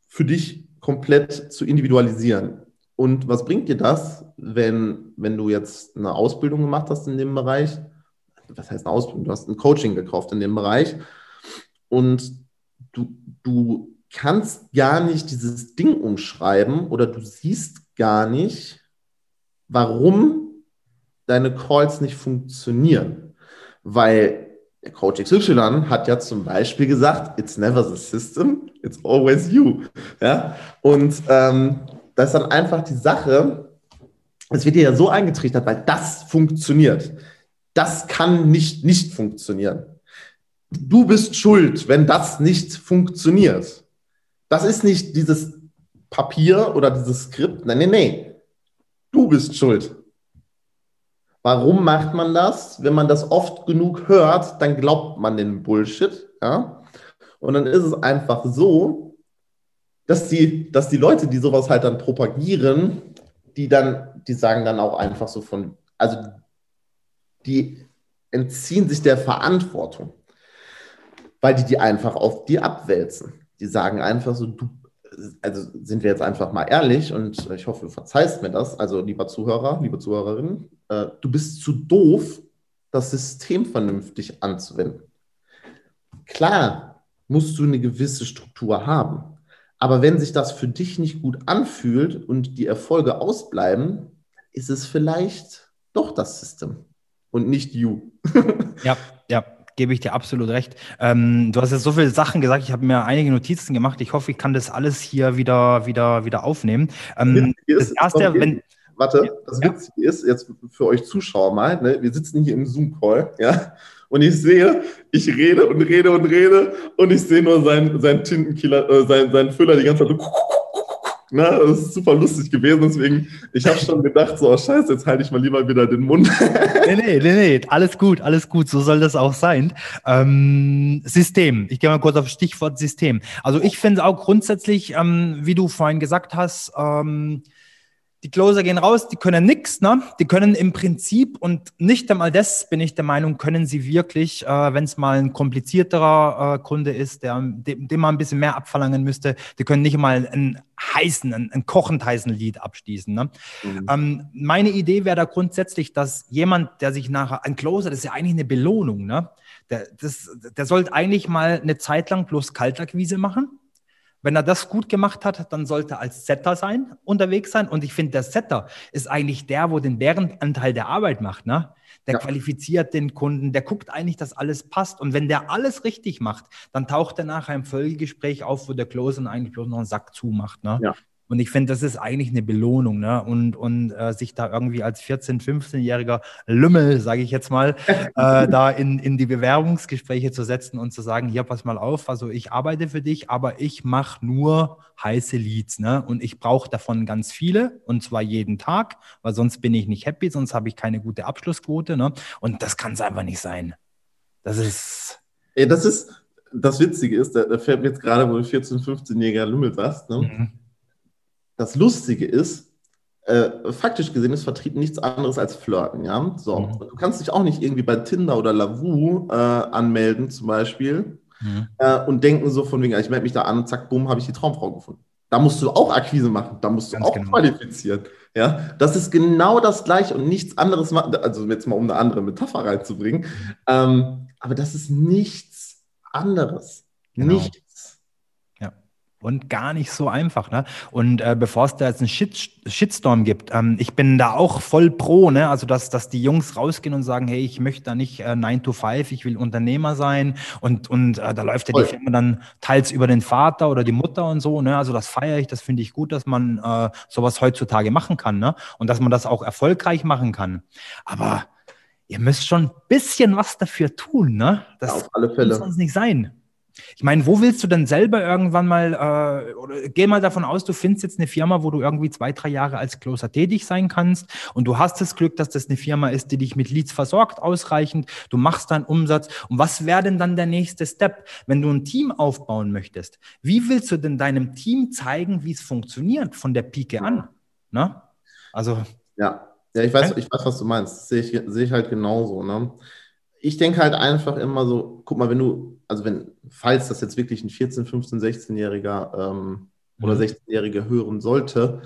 für dich komplett zu individualisieren. Und was bringt dir das, wenn, wenn du jetzt eine Ausbildung gemacht hast in dem Bereich? Was heißt eine Ausbildung? Du hast ein Coaching gekauft in dem Bereich und du, du kannst gar nicht dieses Ding umschreiben oder du siehst gar nicht, warum deine Calls nicht funktionieren. Weil der Coach XY hat ja zum Beispiel gesagt, it's never the system, it's always you. Ja? Und ähm, das ist dann einfach die Sache, es wird dir ja so eingetrichtert, weil das funktioniert. Das kann nicht nicht funktionieren. Du bist schuld, wenn das nicht funktioniert. Das ist nicht dieses Papier oder dieses Skript. Nein, nein, nein. Du bist schuld. Warum macht man das? Wenn man das oft genug hört, dann glaubt man den Bullshit. Ja? Und dann ist es einfach so, dass die, dass die Leute, die sowas halt dann propagieren, die dann, die sagen dann auch einfach so von, also die entziehen sich der Verantwortung, weil die die einfach auf die abwälzen. Die sagen einfach so, du also sind wir jetzt einfach mal ehrlich und ich hoffe, du verzeihst mir das, also lieber Zuhörer, liebe Zuhörerin, äh, du bist zu doof, das System vernünftig anzuwenden. Klar musst du eine gewisse Struktur haben, aber wenn sich das für dich nicht gut anfühlt und die Erfolge ausbleiben, ist es vielleicht doch das System und nicht you.
ja, ja, gebe ich dir absolut recht. Ähm, du hast jetzt so viele Sachen gesagt, ich habe mir einige Notizen gemacht. Ich hoffe, ich kann das alles hier wieder, wieder, wieder aufnehmen. Ähm,
das erste, wenn, Warte, das ja. Witzige ist, jetzt für euch Zuschauer mal, ne, wir sitzen hier im Zoom-Call, ja, und ich sehe, ich rede und rede und rede und ich sehe nur seinen, seinen Tintenkiller, äh, seinen, seinen Füller die ganze Zeit so ne, das ist super lustig gewesen, deswegen, ich habe schon gedacht, so, oh scheiße, jetzt halte ich mal lieber wieder den Mund.
nee, nee, nee, nee, alles gut, alles gut, so soll das auch sein. Ähm, System, ich gehe mal kurz auf Stichwort System. Also ich finde auch grundsätzlich, ähm, wie du vorhin gesagt hast, ähm, die Closer gehen raus, die können nichts, ne? Die können im Prinzip und nicht einmal das, bin ich der Meinung, können sie wirklich, äh, wenn es mal ein komplizierterer äh, Kunde ist, der, dem, dem man ein bisschen mehr abverlangen müsste, die können nicht mal einen heißen, einen, einen kochend heißen Lied abschließen. Ne? Mhm. Ähm, meine Idee wäre da grundsätzlich, dass jemand, der sich nachher, ein Closer, das ist ja eigentlich eine Belohnung, ne? Der, das, der sollte eigentlich mal eine Zeit lang bloß Kaltakquise machen wenn er das gut gemacht hat, dann sollte er als Setter sein, unterwegs sein. Und ich finde, der Setter ist eigentlich der, wo den Bärenanteil der Arbeit macht. Ne? Der ja. qualifiziert den Kunden, der guckt eigentlich, dass alles passt. Und wenn der alles richtig macht, dann taucht er nachher im Folgegespräch auf, wo der Closer eigentlich bloß noch einen Sack zumacht. Ne? Ja. Und ich finde, das ist eigentlich eine Belohnung, ne? Und, und äh, sich da irgendwie als 14-, 15-jähriger Lümmel, sage ich jetzt mal, äh, da in, in die Bewerbungsgespräche zu setzen und zu sagen, hier, pass mal auf, also ich arbeite für dich, aber ich mache nur heiße Leads, ne? Und ich brauche davon ganz viele und zwar jeden Tag, weil sonst bin ich nicht happy, sonst habe ich keine gute Abschlussquote, ne? Und das kann es einfach nicht sein. Das ist.
Ey, das ist, das Witzige ist, da, da fällt mir jetzt gerade, wo du 14-, 15-jähriger Lümmel sagst, ne? Mhm das Lustige ist, äh, faktisch gesehen ist Vertrieb nichts anderes als Flirten, ja. So, mhm. du kannst dich auch nicht irgendwie bei Tinder oder Lavu äh, anmelden, zum Beispiel, mhm. äh, und denken so von wegen, ich melde mich da an und zack, bumm, habe ich die Traumfrau gefunden. Da musst du auch Akquise machen, da musst du Ganz auch genau. qualifizieren. Ja, das ist genau das Gleiche und nichts anderes machen. Also jetzt mal um eine andere Metapher reinzubringen. Ähm, aber das ist nichts anderes. Genau. Nichts
und gar nicht so einfach. Ne? Und äh, bevor es da jetzt einen Shit, Shitstorm gibt, ähm, ich bin da auch voll pro, ne? also dass, dass die Jungs rausgehen und sagen, hey, ich möchte da nicht äh, 9 to 5, ich will Unternehmer sein und, und äh, da läuft ja die Firma dann teils über den Vater oder die Mutter und so. Ne? Also das feiere ich, das finde ich gut, dass man äh, sowas heutzutage machen kann ne? und dass man das auch erfolgreich machen kann. Aber ihr müsst schon ein bisschen was dafür tun. Ne?
Das ja, auf alle Fälle. muss
sonst nicht sein. Ich meine, wo willst du denn selber irgendwann mal, äh, oder geh mal davon aus, du findest jetzt eine Firma, wo du irgendwie zwei, drei Jahre als Closer tätig sein kannst und du hast das Glück, dass das eine Firma ist, die dich mit Leads versorgt, ausreichend, du machst deinen Umsatz. Und was wäre denn dann der nächste Step, wenn du ein Team aufbauen möchtest? Wie willst du denn deinem Team zeigen, wie es funktioniert von der Pike an? Ne? Also.
Ja, ja ich, weiß, ich weiß, was du meinst. Sehe ich, sehe ich halt genauso. Ne? ich denke halt einfach immer so, guck mal, wenn du, also wenn, falls das jetzt wirklich ein 14, 15, 16-Jähriger ähm, mhm. oder 16-Jährige hören sollte,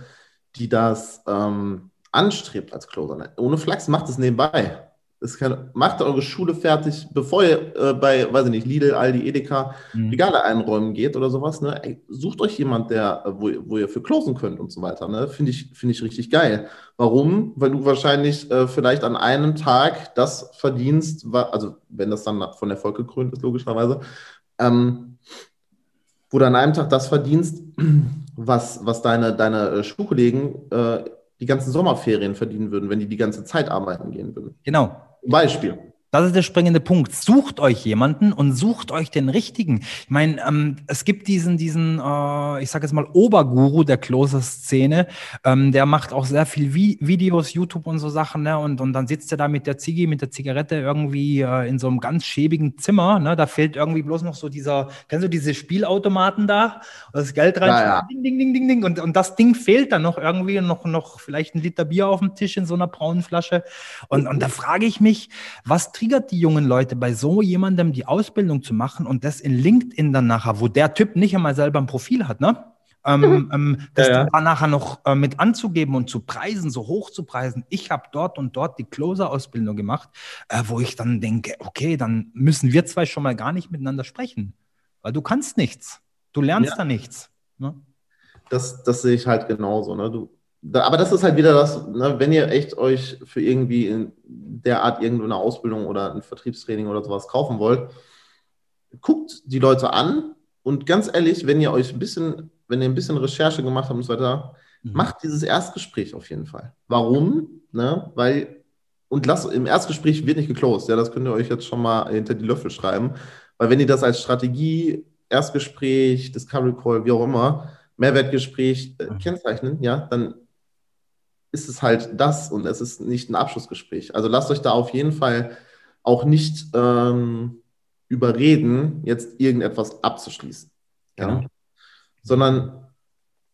die das ähm, anstrebt als Closer. Ne, ohne Flachs macht es nebenbei. Es kann, macht eure Schule fertig, bevor ihr äh, bei, weiß ich nicht, Lidl, Aldi, Edeka mhm. Regale einräumen geht oder sowas. Ne? Ey, sucht euch jemand, der, wo, wo ihr für closen könnt und so weiter. Ne? Finde ich, find ich richtig geil. Warum? Weil du wahrscheinlich äh, vielleicht an einem Tag das verdienst, also wenn das dann von Erfolg gekrönt ist, logischerweise, ähm, wo du an einem Tag das verdienst, was, was deine, deine äh, Schulkollegen äh, die ganzen Sommerferien verdienen würden, wenn die die ganze Zeit arbeiten gehen würden.
Genau.
Beispiel.
Das ist der springende Punkt. Sucht euch jemanden und sucht euch den richtigen. Ich meine, ähm, es gibt diesen, diesen, äh, ich sage jetzt mal Oberguru der Closer-Szene, ähm, der macht auch sehr viel Vi Videos, YouTube und so Sachen, ne? Und, und dann sitzt er da mit der Ziggy, mit der Zigarette irgendwie äh, in so einem ganz schäbigen Zimmer. Ne? Da fehlt irgendwie bloß noch so dieser, kennst du diese Spielautomaten da? Das Geld rein, ja, ja. ding, ding, ding, ding, ding. Und, und das Ding fehlt dann noch irgendwie noch, noch vielleicht ein Liter Bier auf dem Tisch in so einer braunen Flasche. Und, und da frage ich mich, was triggert die jungen Leute bei so jemandem die Ausbildung zu machen und das in LinkedIn dann nachher, wo der Typ nicht einmal selber ein Profil hat, ne? ähm, mhm. ähm, das ja, ja. dann nachher noch äh, mit anzugeben und zu preisen, so hoch zu preisen. Ich habe dort und dort die Closer-Ausbildung gemacht, äh, wo ich dann denke, okay, dann müssen wir zwei schon mal gar nicht miteinander sprechen, weil du kannst nichts. Du lernst ja. da nichts. Ne?
Das, das sehe ich halt genauso. Ne? Du, da, aber das ist halt wieder das, ne, wenn ihr echt euch für irgendwie in der Art irgendwo eine Ausbildung oder ein Vertriebstraining oder sowas kaufen wollt, guckt die Leute an und ganz ehrlich, wenn ihr euch ein bisschen, wenn ihr ein bisschen Recherche gemacht habt und so weiter, mhm. macht dieses Erstgespräch auf jeden Fall. Warum? Ne? Weil, und lasst, im Erstgespräch wird nicht geclosed, ja, das könnt ihr euch jetzt schon mal hinter die Löffel schreiben, weil wenn ihr das als Strategie, Erstgespräch, Discovery Call, wie auch immer, Mehrwertgespräch äh, mhm. kennzeichnen, ja, dann ist es halt das und es ist nicht ein Abschlussgespräch. Also lasst euch da auf jeden Fall auch nicht ähm, überreden, jetzt irgendetwas abzuschließen. Ja? Genau. Sondern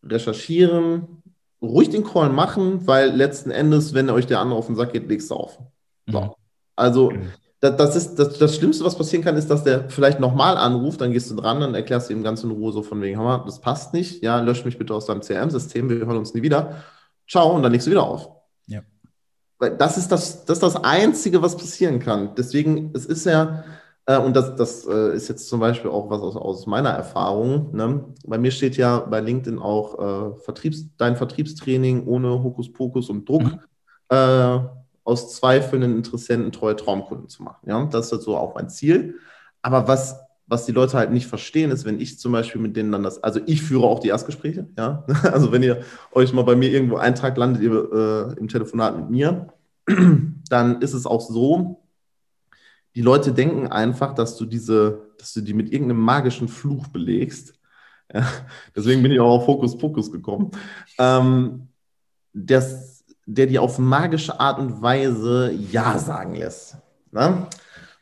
recherchieren, ruhig den Call machen, weil letzten Endes, wenn euch der andere auf den Sack geht, legst du auf. So. Mhm. Also das, das, ist das, das Schlimmste, was passieren kann, ist, dass der vielleicht nochmal anruft, dann gehst du dran, dann erklärst du ihm ganz in Ruhe so von wegen, Hammer, das passt nicht, ja, lösch mich bitte aus deinem CRM-System, wir hören uns nie wieder ciao, und dann legst du wieder auf. Ja. Weil das ist das, das ist das Einzige, was passieren kann. Deswegen, es ist ja, äh, und das, das äh, ist jetzt zum Beispiel auch was aus, aus meiner Erfahrung. Ne? Bei mir steht ja bei LinkedIn auch äh, Vertriebs, dein Vertriebstraining ohne Hokuspokus und Druck. Mhm. Äh, aus zweifelnden Interessenten treue Traumkunden zu machen. Ja, das ist halt so auch mein Ziel. Aber was was die Leute halt nicht verstehen, ist, wenn ich zum Beispiel mit denen dann das, also ich führe auch die Erstgespräche, ja. Also wenn ihr euch mal bei mir irgendwo einen Tag landet, ihr äh, im Telefonat mit mir, dann ist es auch so, die Leute denken einfach, dass du diese, dass du die mit irgendeinem magischen Fluch belegst. Ja? Deswegen bin ich auch auf Fokus Pokus gekommen. Ähm, das, der dir auf magische Art und Weise Ja sagen lässt. Ne?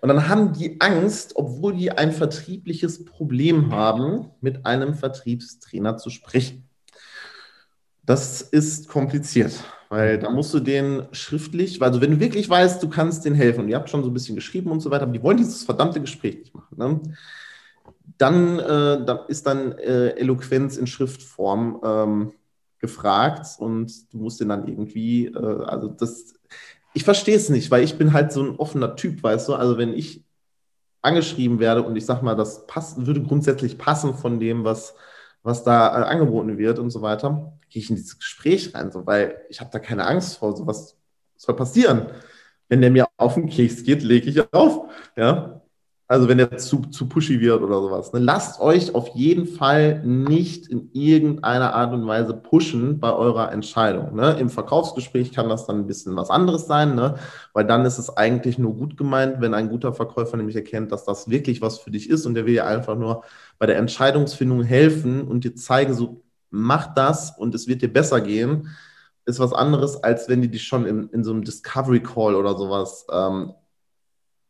Und dann haben die Angst, obwohl die ein vertriebliches Problem haben, mit einem Vertriebstrainer zu sprechen. Das ist kompliziert, weil da musst du den schriftlich, also wenn du wirklich weißt, du kannst denen helfen und ihr habt schon so ein bisschen geschrieben und so weiter, aber die wollen dieses verdammte Gespräch nicht machen, ne? dann, äh, dann ist dann äh, Eloquenz in Schriftform ähm, gefragt und du musst den dann irgendwie, äh, also das ich verstehe es nicht, weil ich bin halt so ein offener Typ, weißt du? Also wenn ich angeschrieben werde und ich sag mal, das passt, würde grundsätzlich passen von dem, was, was da äh, angeboten wird und so weiter, gehe ich in dieses Gespräch rein, so, weil ich habe da keine Angst vor, so was soll passieren. Wenn der mir auf den Keks geht, lege ich auf. Ja, also wenn der zu, zu pushy wird oder sowas. Ne? Lasst euch auf jeden Fall nicht in irgendeiner Art und Weise pushen bei eurer Entscheidung. Ne? Im Verkaufsgespräch kann das dann ein bisschen was anderes sein, ne? weil dann ist es eigentlich nur gut gemeint, wenn ein guter Verkäufer nämlich erkennt, dass das wirklich was für dich ist und der will dir einfach nur bei der Entscheidungsfindung helfen und dir zeigen, so mach das und es wird dir besser gehen, ist was anderes, als wenn die dich schon in, in so einem Discovery Call oder sowas ähm,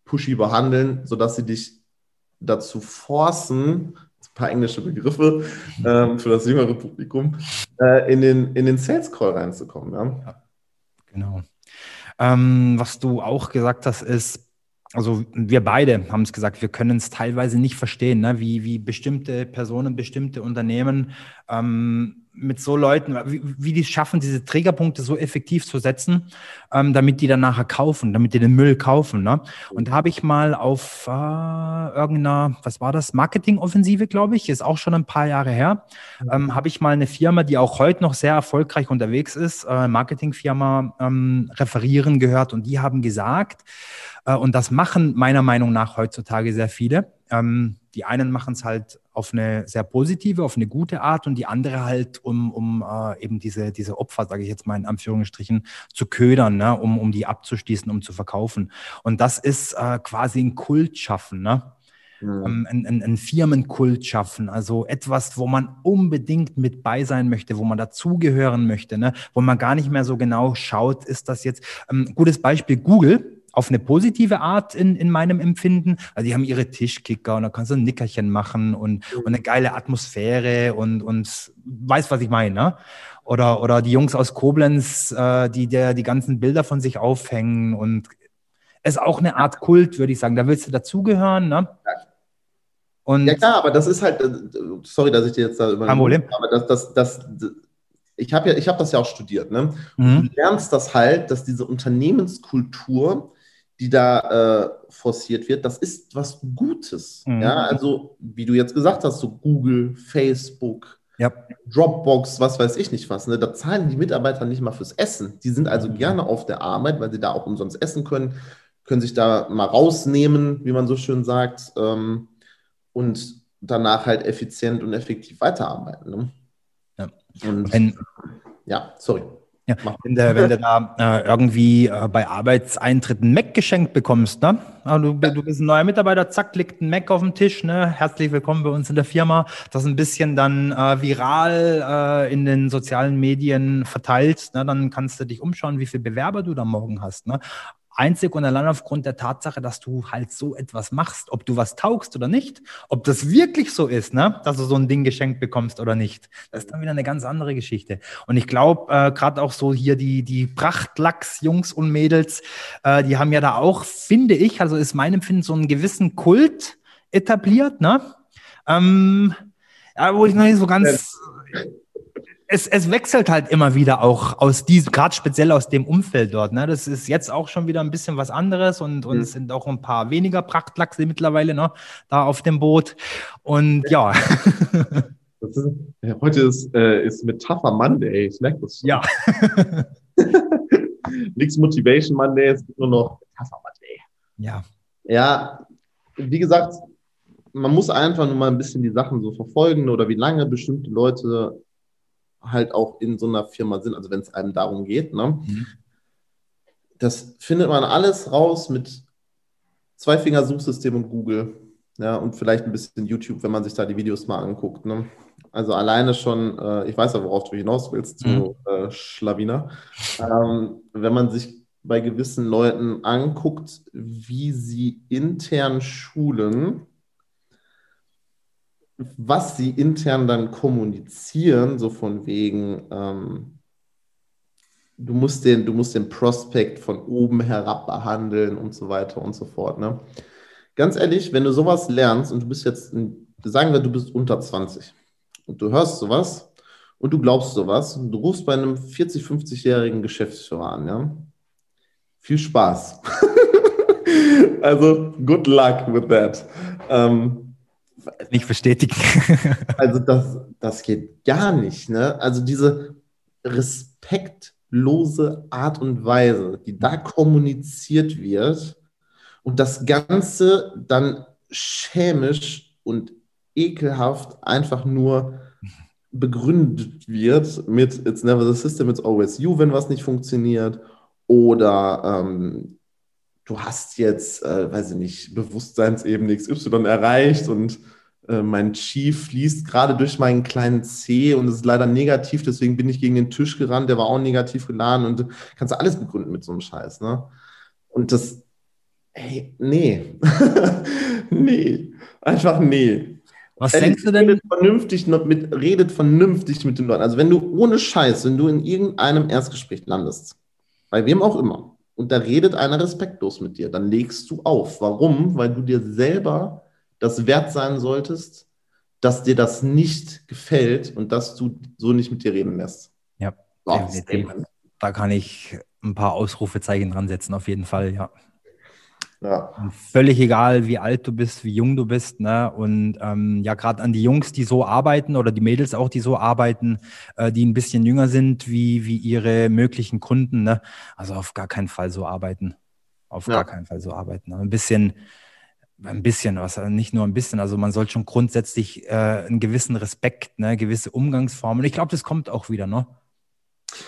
pushy behandeln, sodass sie dich dazu forcen, ein paar englische Begriffe ähm, für das jüngere Publikum, äh, in, den, in den Sales Call reinzukommen. Ja? ja
genau. Ähm, was du auch gesagt hast, ist, also wir beide haben es gesagt, wir können es teilweise nicht verstehen, ne? wie, wie bestimmte Personen, bestimmte Unternehmen ähm, mit so Leuten, wie, wie die es schaffen, diese Triggerpunkte so effektiv zu setzen, ähm, damit die dann nachher kaufen, damit die den Müll kaufen. Ne? Und da habe ich mal auf äh, irgendeiner, was war das, Marketingoffensive, glaube ich, ist auch schon ein paar Jahre her, ähm, habe ich mal eine Firma, die auch heute noch sehr erfolgreich unterwegs ist, äh, Marketingfirma, ähm, referieren gehört und die haben gesagt, und das machen meiner Meinung nach heutzutage sehr viele, ähm, die einen machen es halt auf eine sehr positive, auf eine gute Art und die andere halt, um, um äh, eben diese, diese Opfer, sage ich jetzt mal in Anführungsstrichen, zu ködern, ne? um, um die abzuschließen, um zu verkaufen. Und das ist äh, quasi ein Kult schaffen, ne? Mhm. Ein, ein, ein, Firmenkult schaffen, also etwas, wo man unbedingt mit bei sein möchte, wo man dazugehören möchte, ne? wo man gar nicht mehr so genau schaut, ist das jetzt, ähm, gutes Beispiel Google, auf eine positive Art in, in meinem Empfinden. Also die haben ihre Tischkicker und da kannst du ein Nickerchen machen und, und eine geile Atmosphäre und, und weißt, was ich meine. Ne? Oder, oder die Jungs aus Koblenz, äh, die der die ganzen Bilder von sich aufhängen und es ist auch eine Art Kult, würde ich sagen. Da willst du dazugehören. Ne?
Und ja klar, aber das ist halt, äh, sorry, dass ich dir jetzt da über aber das, das, das, ich habe ja, ich habe das ja auch studiert, ne? Mhm. Du lernst das halt, dass diese Unternehmenskultur die da äh, forciert wird, das ist was Gutes. Mhm. Ja, also wie du jetzt gesagt hast, so Google, Facebook, Ja. Dropbox, was weiß ich nicht was. Ne? Da zahlen die Mitarbeiter nicht mal fürs Essen. Die sind also mhm. gerne auf der Arbeit, weil sie da auch umsonst essen können, können sich da mal rausnehmen, wie man so schön sagt, ähm, und danach halt effizient und effektiv weiterarbeiten. Ne?
Ja. Und, Wenn, ja, sorry. Ja, wenn, du, wenn du da äh, irgendwie äh, bei Arbeitseintritt ein Mac geschenkt bekommst, ne? Also, du, du bist ein neuer Mitarbeiter, zack, liegt ein Mac auf dem Tisch, ne? Herzlich willkommen bei uns in der Firma. Das ein bisschen dann äh, viral äh, in den sozialen Medien verteilt, ne? Dann kannst du dich umschauen, wie viele Bewerber du da morgen hast, ne? Einzig und allein aufgrund der Tatsache, dass du halt so etwas machst, ob du was taugst oder nicht, ob das wirklich so ist, ne, dass du so ein Ding geschenkt bekommst oder nicht. Das ist dann wieder eine ganz andere Geschichte. Und ich glaube, äh, gerade auch so hier die, die Prachtlachs-Jungs und Mädels, äh, die haben ja da auch, finde ich, also ist mein Empfinden, so einen gewissen Kult etabliert, ne? Ähm, ja, wo ich noch nicht so ganz es, es wechselt halt immer wieder auch aus diesem, gerade speziell aus dem Umfeld dort. Ne? Das ist jetzt auch schon wieder ein bisschen was anderes und, und mhm. es sind auch ein paar weniger Prachtlachse mittlerweile ne, da auf dem Boot. Und ja.
Ist, heute ist, äh, ist Metapher Monday, ich merke das
schon. Ja.
Nichts Motivation Monday, es gibt nur noch Metapher Monday.
Ja.
Ja, wie gesagt, man muss einfach nur mal ein bisschen die Sachen so verfolgen oder wie lange bestimmte Leute halt auch in so einer Firma sind, also wenn es einem darum geht. Ne? Mhm. Das findet man alles raus mit Zwei-Finger-Suchsystem und Google. Ja, und vielleicht ein bisschen YouTube, wenn man sich da die Videos mal anguckt. Ne? Also alleine schon, äh, ich weiß ja, worauf du hinaus willst, mhm. du äh, Schlawiner. Ähm, wenn man sich bei gewissen Leuten anguckt, wie sie intern schulen, was sie intern dann kommunizieren, so von wegen, ähm, du, musst den, du musst den Prospekt von oben herab behandeln und so weiter und so fort. Ne? Ganz ehrlich, wenn du sowas lernst und du bist jetzt, sagen wir, du bist unter 20 und du hörst sowas und du glaubst sowas und du rufst bei einem 40-, 50-jährigen Geschäftsführer an, ja? Viel Spaß. also, good luck with that. Ähm,
nicht bestätigen.
also das, das geht gar nicht. Ne? Also diese respektlose Art und Weise, die da kommuniziert wird und das Ganze dann schämisch und ekelhaft einfach nur begründet wird mit It's never the system, it's always you, wenn was nicht funktioniert. Oder ähm, du hast jetzt, äh, weiß ich nicht, Bewusstseinsebene XY erreicht und äh, mein Chief fließt gerade durch meinen kleinen C und es ist leider negativ, deswegen bin ich gegen den Tisch gerannt, der war auch negativ geladen und kannst du alles begründen mit so einem Scheiß, ne? Und das, hey, nee. nee, einfach nee.
Was Ehrlich, denkst du denn?
Redet vernünftig, mit, redet vernünftig mit den Leuten. Also wenn du ohne Scheiß, wenn du in irgendeinem Erstgespräch landest, bei wem auch immer, und da redet einer respektlos mit dir, dann legst du auf. Warum? Weil du dir selber das wert sein solltest, dass dir das nicht gefällt und dass du so nicht mit dir reden lässt.
Ja, oh, da kann ich ein paar Ausrufezeichen dran setzen, auf jeden Fall, ja. Ja. Völlig egal, wie alt du bist, wie jung du bist. Ne? Und ähm, ja, gerade an die Jungs, die so arbeiten oder die Mädels auch, die so arbeiten, äh, die ein bisschen jünger sind wie, wie ihre möglichen Kunden. Ne? Also auf gar keinen Fall so arbeiten. Auf ja. gar keinen Fall so arbeiten. Ein bisschen, ein bisschen was, also nicht nur ein bisschen. Also man sollte schon grundsätzlich äh, einen gewissen Respekt, ne, gewisse Umgangsformen. Ich glaube, das kommt auch wieder, ne?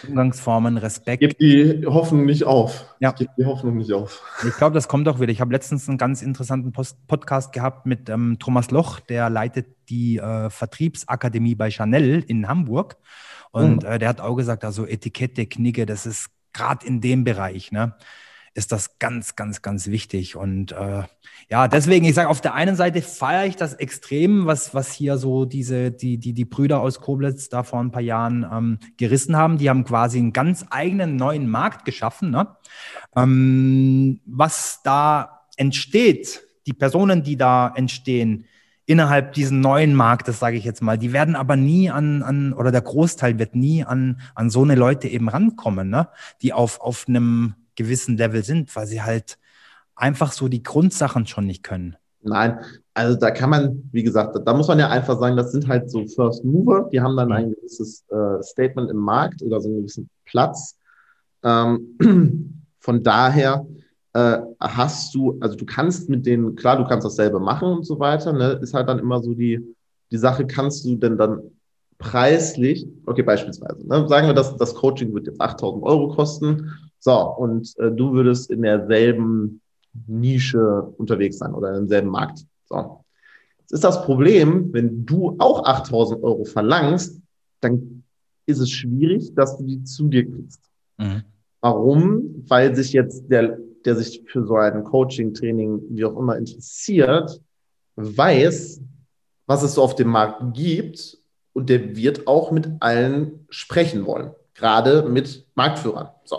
Umgangsformen, Respekt.
Gib die Hoffnung nicht auf.
Ja.
Gib die Hoffnung nicht auf.
Ich glaube, das kommt auch wieder. Ich habe letztens einen ganz interessanten Post Podcast gehabt mit ähm, Thomas Loch, der leitet die äh, Vertriebsakademie bei Chanel in Hamburg. Und mhm. äh, der hat auch gesagt, also Etikette, Knigge, das ist gerade in dem Bereich, ne? Ist das ganz, ganz, ganz wichtig. Und äh, ja, deswegen, ich sage, auf der einen Seite feiere ich das extrem, was, was hier so diese, die, die, die Brüder aus Koblenz da vor ein paar Jahren ähm, gerissen haben. Die haben quasi einen ganz eigenen neuen Markt geschaffen. Ne? Ähm, was da entsteht, die Personen, die da entstehen, innerhalb diesen neuen Marktes, sage ich jetzt mal, die werden aber nie an, an oder der Großteil wird nie an, an so eine Leute eben rankommen, ne? die auf, auf einem gewissen Level sind, weil sie halt einfach so die Grundsachen schon nicht können.
Nein, also da kann man, wie gesagt, da muss man ja einfach sagen, das sind halt so First Mover, die haben dann ein gewisses äh, Statement im Markt oder so einen gewissen Platz. Ähm, von daher äh, hast du, also du kannst mit denen, klar, du kannst dasselbe machen und so weiter, ne? ist halt dann immer so die, die Sache, kannst du denn dann preislich, okay, beispielsweise, ne? sagen wir, dass das Coaching wird jetzt 8000 Euro kosten, so, und äh, du würdest in derselben Nische unterwegs sein oder im selben Markt. So. Jetzt ist das Problem, wenn du auch 8000 Euro verlangst, dann ist es schwierig, dass du die zu dir kriegst. Mhm. Warum? Weil sich jetzt der, der sich für so ein Coaching, Training, wie auch immer interessiert, weiß, was es so auf dem Markt gibt und der wird auch mit allen sprechen wollen, gerade mit Marktführern. So.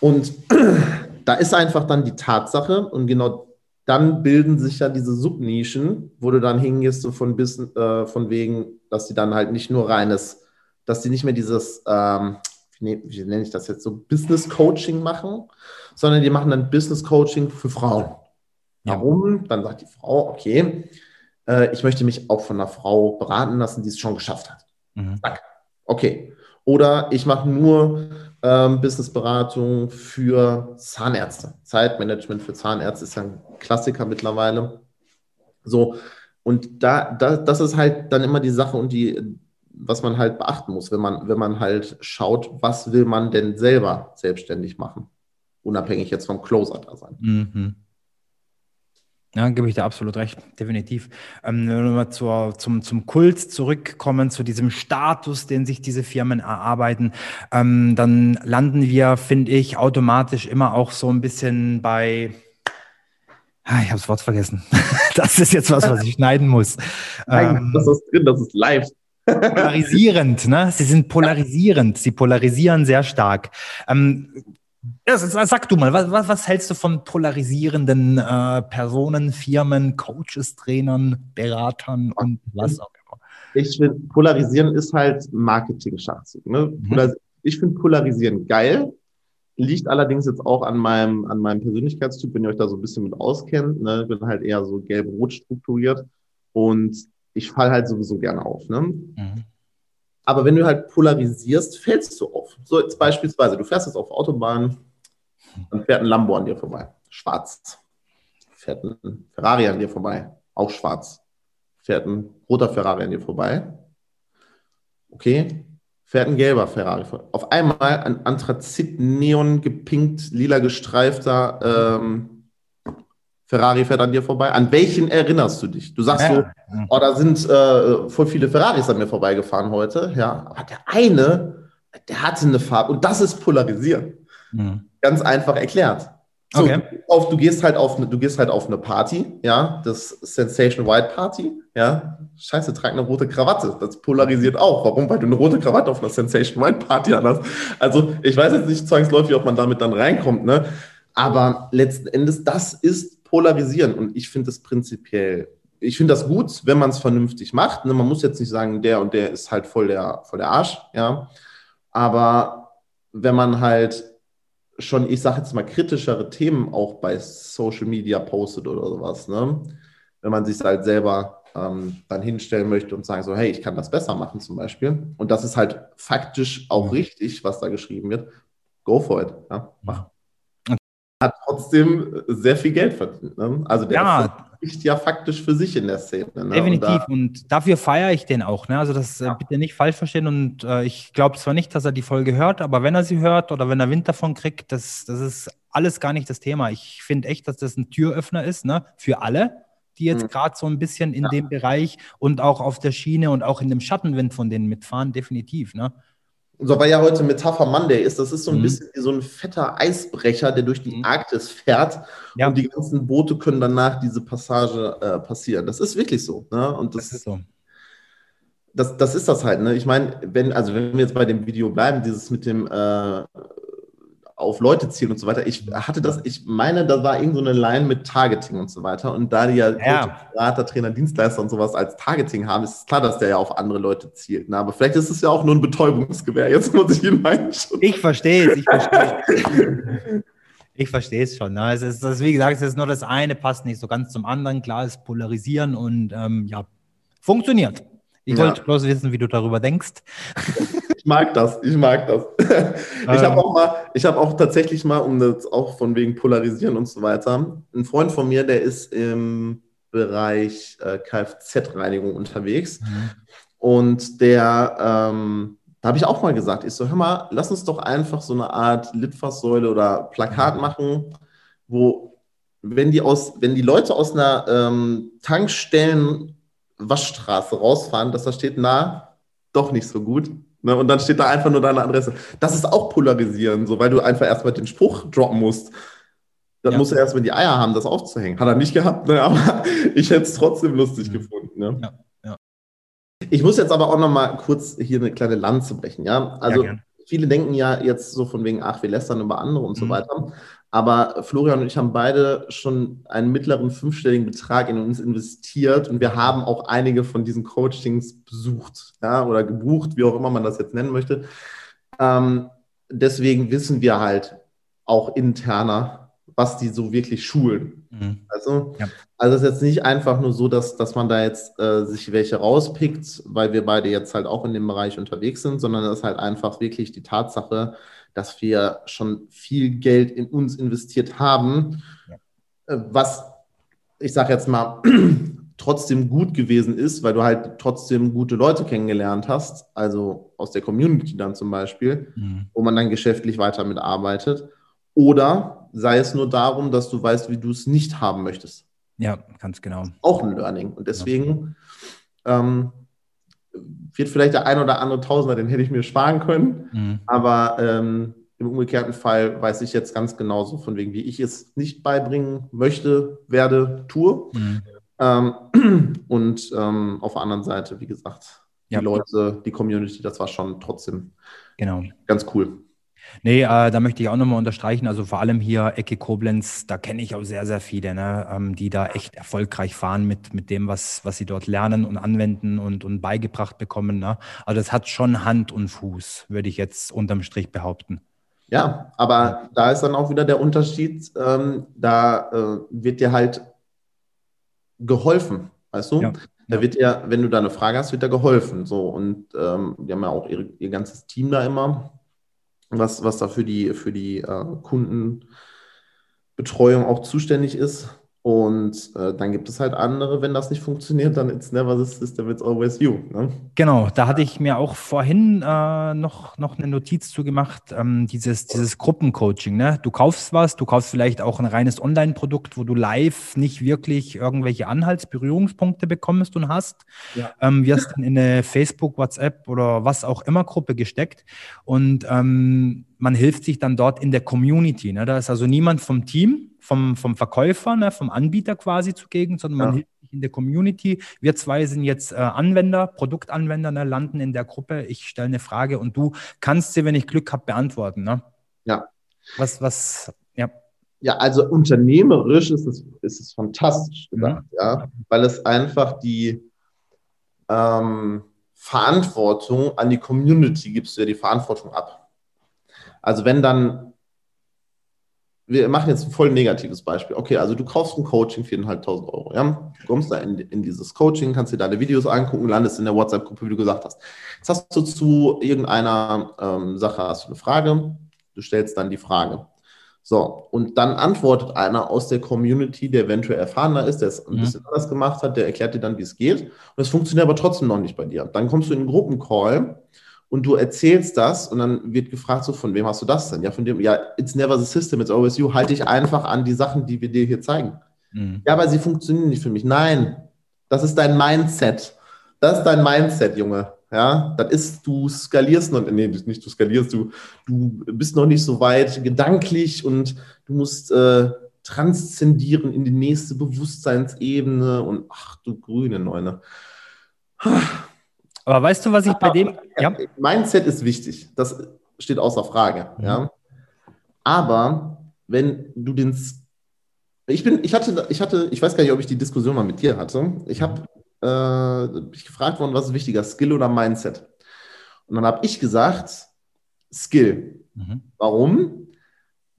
Und da ist einfach dann die Tatsache und genau dann bilden sich ja diese Subnischen, wo du dann hingehst, so von, bis, äh, von wegen, dass die dann halt nicht nur reines, dass die nicht mehr dieses, ähm, wie, wie nenne ich das jetzt, so Business Coaching machen, sondern die machen dann Business Coaching für Frauen. Warum? Dann sagt die Frau, okay, äh, ich möchte mich auch von einer Frau beraten lassen, die es schon geschafft hat. Mhm. Okay. Oder ich mache nur ähm, Businessberatung für Zahnärzte. Zeitmanagement für Zahnärzte ist ja ein Klassiker mittlerweile. So, und da, da, das ist halt dann immer die Sache und die, was man halt beachten muss, wenn man, wenn man halt schaut, was will man denn selber selbstständig machen, unabhängig jetzt vom Closer da sein. Mhm.
Ja, gebe ich dir absolut recht, definitiv. Ähm, wenn wir mal zur, zum, zum Kult zurückkommen, zu diesem Status, den sich diese Firmen erarbeiten, ähm, dann landen wir, finde ich, automatisch immer auch so ein bisschen bei, ah, ich habe das Wort vergessen. Das ist jetzt was, was ich schneiden muss.
Nein, ähm, das ist drin, das ist live.
polarisierend, ne? Sie sind polarisierend. Sie polarisieren sehr stark. Ähm, ja, sag du mal, was, was, hältst du von polarisierenden äh, Personen, Firmen, Coaches, Trainern, Beratern und was auch immer?
Ich finde, polarisieren ist halt Marketing-Schachzug. Ne? Mhm. Ich finde polarisieren geil, liegt allerdings jetzt auch an meinem, an meinem Persönlichkeitstyp, wenn ihr euch da so ein bisschen mit auskennt. Ne? bin halt eher so gelb-rot strukturiert und ich falle halt sowieso gerne auf. Ne? Mhm. Aber wenn du halt polarisierst, fällst du auf. So jetzt beispielsweise, du fährst jetzt auf Autobahn, dann fährt ein Lambo an dir vorbei, schwarz. Fährt ein Ferrari an dir vorbei, auch schwarz. Fährt ein roter Ferrari an dir vorbei. Okay, fährt ein gelber Ferrari. vorbei. Auf einmal ein Anthrazit, neon gepinkt, lila gestreifter ähm, Ferrari fährt an dir vorbei. An welchen erinnerst du dich? Du sagst ja. so, oh, da sind äh, voll viele Ferraris an mir vorbeigefahren heute. Ja, aber der eine, der hatte eine Farbe und das ist polarisieren. Mhm. Ganz einfach erklärt. So, okay. auf, du gehst halt auf, du gehst halt auf eine Party, ja, das Sensation White Party, ja. Scheiße, trag eine rote Krawatte. Das polarisiert auch. Warum? Weil du eine rote Krawatte auf einer Sensation White Party hast. Also, ich weiß jetzt nicht zwangsläufig, ob man damit dann reinkommt, ne? Aber letzten Endes, das ist polarisieren. Und ich finde es prinzipiell, ich finde das gut, wenn man es vernünftig macht. Ne? Man muss jetzt nicht sagen, der und der ist halt voll der, voll der Arsch, ja. Aber wenn man halt schon, ich sage jetzt mal, kritischere Themen auch bei Social Media postet oder sowas, ne? Wenn man sich halt selber ähm, dann hinstellen möchte und sagen so, hey, ich kann das besser machen zum Beispiel. Und das ist halt faktisch auch richtig, was da geschrieben wird. Go for it. Ja, mach hat trotzdem sehr viel Geld verdient. Ne? Also der ja. spricht ja faktisch für sich in der Szene. Ne?
Definitiv. Und, und, dafür feiere ich den auch. Ne? Also das äh, ja. bitte nicht falsch verstehen. Und äh, ich glaube zwar nicht, dass er die Folge hört, aber wenn er sie hört oder wenn er Wind davon kriegt, das, das ist alles gar nicht das Thema. Ich finde echt, dass das ein Türöffner ist ne? für alle die jetzt mhm. gerade so ein bisschen in ja. dem Bereich und auch auf der Schiene und auch in dem Schattenwind von denen mitfahren, definitiv. Ne?
So weil ja heute Metapher Monday ist, das ist so ein mhm. bisschen wie so ein fetter Eisbrecher, der durch die mhm. Arktis fährt ja. und die ganzen Boote können danach diese Passage äh, passieren. Das ist wirklich so. Ne? Und das, das ist so. Das, das ist das halt. Ne? Ich meine, wenn, also wenn wir jetzt bei dem Video bleiben, dieses mit dem äh, auf Leute zielen und so weiter. Ich hatte das, ich meine, da war irgend so eine Line mit Targeting und so weiter. Und da die ja, ja. Berater, Trainer, Dienstleister und sowas als Targeting haben, ist es klar, dass der ja auf andere Leute zielt. Na, aber vielleicht ist es ja auch nur ein Betäubungsgewehr. Jetzt muss ich ihn meinen.
Ich verstehe es, ich verstehe Ich verstehe es schon. Ne? Es ist, das, wie gesagt, es ist nur das eine, passt nicht so ganz zum anderen. Klar, es polarisieren und ähm, ja, funktioniert. Ich ja. wollte bloß wissen, wie du darüber denkst.
Ich mag das, ich mag das. Ich habe ähm. auch mal, ich habe auch tatsächlich mal, um das auch von wegen Polarisieren und so weiter, ein Freund von mir, der ist im Bereich äh, Kfz-Reinigung unterwegs. Mhm. Und der, ähm, da habe ich auch mal gesagt, ich so, hör mal, lass uns doch einfach so eine Art Litfaßsäule oder Plakat mhm. machen, wo, wenn die aus, wenn die Leute aus einer ähm, Tankstellen Waschstraße rausfahren, dass da steht, na, doch nicht so gut. Ne? Und dann steht da einfach nur deine Adresse. Das ist auch polarisieren, so, weil du einfach erstmal den Spruch droppen musst. Dann ja. musst du erstmal die Eier haben, das aufzuhängen. Hat er nicht gehabt, ne? aber ich hätte es trotzdem lustig mhm. gefunden. Ne? Ja. ja. Ich muss jetzt aber auch noch mal kurz hier eine kleine Lanze brechen. Ja, also viele denken ja jetzt so von wegen, ach, wir lästern über andere und mhm. so weiter. Aber Florian und ich haben beide schon einen mittleren fünfstelligen Betrag in uns investiert und wir haben auch einige von diesen Coachings besucht ja, oder gebucht, wie auch immer man das jetzt nennen möchte. Ähm, deswegen wissen wir halt auch interner, was die so wirklich schulen. Mhm. Also, ja. also es ist jetzt nicht einfach nur so, dass, dass man da jetzt äh, sich welche rauspickt, weil wir beide jetzt halt auch in dem Bereich unterwegs sind, sondern es ist halt einfach wirklich die Tatsache, dass wir schon viel Geld in uns investiert haben, ja. Äh, was ich sage jetzt mal trotzdem gut gewesen ist, weil du halt trotzdem gute Leute kennengelernt hast, also aus der Community dann zum Beispiel, mhm. wo man dann geschäftlich weiter mitarbeitet. Oder sei es nur darum, dass du weißt, wie du es nicht haben möchtest.
Ja, ganz genau.
Auch ein Learning. Und deswegen ähm, wird vielleicht der ein oder andere Tausender, den hätte ich mir sparen können. Mhm. Aber ähm, im umgekehrten Fall weiß ich jetzt ganz genauso von wegen, wie ich es nicht beibringen möchte, werde, tue. Mhm. Ähm, und ähm, auf der anderen Seite, wie gesagt, die ja. Leute, die Community, das war schon trotzdem genau. ganz cool.
Nee, äh, da möchte ich auch nochmal unterstreichen, also vor allem hier Ecke Koblenz, da kenne ich auch sehr, sehr viele, ne, ähm, die da echt erfolgreich fahren mit, mit dem, was, was sie dort lernen und anwenden und, und beigebracht bekommen. Ne? Also das hat schon Hand und Fuß, würde ich jetzt unterm Strich behaupten.
Ja, aber da ist dann auch wieder der Unterschied, ähm, da äh, wird dir halt geholfen, weißt du? Ja. Da wird ja, wenn du da eine Frage hast, wird da geholfen. So, und ähm, die haben ja auch ihr, ihr ganzes Team da immer was, was da für die, für die äh, Kundenbetreuung auch zuständig ist. Und äh, dann gibt es halt andere, wenn das nicht funktioniert, dann it's never the system, it's always you. Ne?
Genau, da hatte ich mir auch vorhin äh, noch, noch eine Notiz zu gemacht, ähm, dieses, dieses Gruppencoaching. Ne? Du kaufst was, du kaufst vielleicht auch ein reines Online-Produkt, wo du live nicht wirklich irgendwelche Anhaltsberührungspunkte bekommst und hast. Ja. Ähm, wirst dann in eine Facebook, WhatsApp oder was auch immer Gruppe gesteckt und ähm, man hilft sich dann dort in der Community. Ne? Da ist also niemand vom Team, vom, vom Verkäufer, ne, vom Anbieter quasi zugegen, sondern man ja. hilft sich in der Community. Wir zwei sind jetzt äh, Anwender, Produktanwender, ne, landen in der Gruppe. Ich stelle eine Frage und du kannst sie, wenn ich Glück habe, beantworten. Ne?
Ja.
Was, was, ja.
Ja, also unternehmerisch ist es, ist es fantastisch gedacht, mhm. ja, weil es einfach die ähm, Verantwortung an die Community gibst du ja die Verantwortung ab. Also wenn dann wir machen jetzt ein voll negatives Beispiel. Okay, also du kaufst ein Coaching für 4.500 Euro. Ja? Du kommst da in, in, dieses Coaching, kannst dir deine Videos angucken, landest in der WhatsApp-Gruppe, wie du gesagt hast. Jetzt hast du zu irgendeiner ähm, Sache hast du eine Frage, du stellst dann die Frage. So, und dann antwortet einer aus der Community, der eventuell erfahrener ist, der es ein mhm. bisschen anders gemacht hat, der erklärt dir dann, wie es geht. Und es funktioniert aber trotzdem noch nicht bei dir. Dann kommst du in einen Gruppencall und du erzählst das und dann wird gefragt, so von wem hast du das denn? Ja, von dem, ja, it's never the system, it's always you. Halte ich einfach an die Sachen, die wir dir hier zeigen. Mhm. Ja, aber sie funktionieren nicht für mich. Nein, das ist dein Mindset. Das ist dein Mindset, Junge. Ja, das ist, du skalierst noch, nee, nicht du skalierst, du, du bist noch nicht so weit gedanklich und du musst äh, transzendieren in die nächste Bewusstseinsebene und ach du grüne Neune.
Aber weißt du, was ich bei dem.
Ja. Mindset ist wichtig. Das steht außer Frage. Mhm. Ja. Aber wenn du den. Ich bin, ich hatte, ich hatte, ich weiß gar nicht, ob ich die Diskussion mal mit dir hatte. Ich habe äh, mich gefragt worden, was ist wichtiger, Skill oder Mindset? Und dann habe ich gesagt, Skill. Mhm. Warum?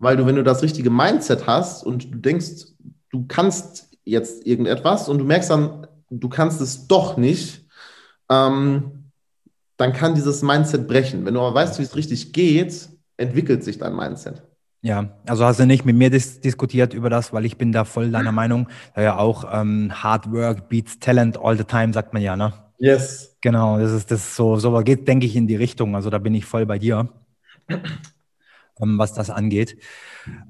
weil du, wenn du das richtige Mindset hast und du denkst, du kannst jetzt irgendetwas und du merkst dann, du kannst es doch nicht, ähm, dann kann dieses Mindset brechen. Wenn du aber weißt, wie es richtig geht, entwickelt sich dein Mindset.
Ja, also hast du nicht mit mir dis diskutiert über das, weil ich bin da voll deiner Meinung. Ja auch ähm, Hard Work beats Talent all the time, sagt man ja, ne?
Yes.
Genau, das ist das so, so geht, denke ich, in die Richtung. Also da bin ich voll bei dir, ähm, was das angeht.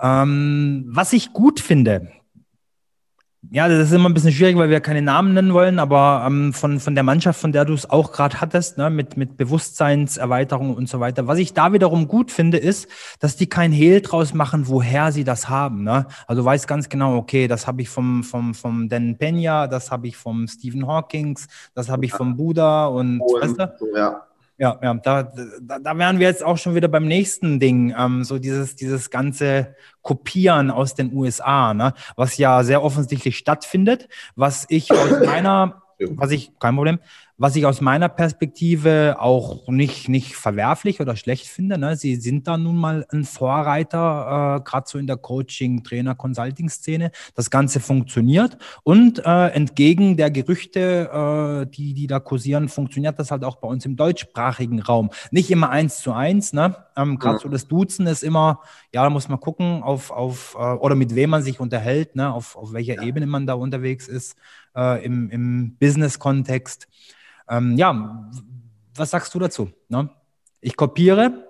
Ähm, was ich gut finde, ja, das ist immer ein bisschen schwierig, weil wir keine Namen nennen wollen, aber ähm, von, von der Mannschaft, von der du es auch gerade hattest, ne, mit, mit Bewusstseinserweiterung und so weiter. Was ich da wiederum gut finde, ist, dass die kein Hehl draus machen, woher sie das haben. Ne? Also du weißt ganz genau, okay, das habe ich vom, vom, vom Dan Pena, das habe ich vom Stephen Hawkings, das habe ich vom Buddha und oh, weißt du? Ja. Ja, ja, da, da, da wären wir jetzt auch schon wieder beim nächsten Ding, ähm, so dieses, dieses ganze Kopieren aus den USA, ne? was ja sehr offensichtlich stattfindet, was ich aus meiner, was ich, kein Problem, was ich aus meiner Perspektive auch nicht, nicht verwerflich oder schlecht finde. Ne? Sie sind da nun mal ein Vorreiter, äh, gerade so in der Coaching, Trainer, Consulting-Szene. Das Ganze funktioniert und äh, entgegen der Gerüchte, äh, die, die da kursieren, funktioniert das halt auch bei uns im deutschsprachigen Raum. Nicht immer eins zu eins, ne? Ähm, gerade so das Duzen ist immer, ja, da muss man gucken, auf, auf äh, oder mit wem man sich unterhält, ne? auf, auf welcher ja. Ebene man da unterwegs ist äh, im, im Business-Kontext. Ähm, ja, was sagst du dazu? Ne? Ich kopiere,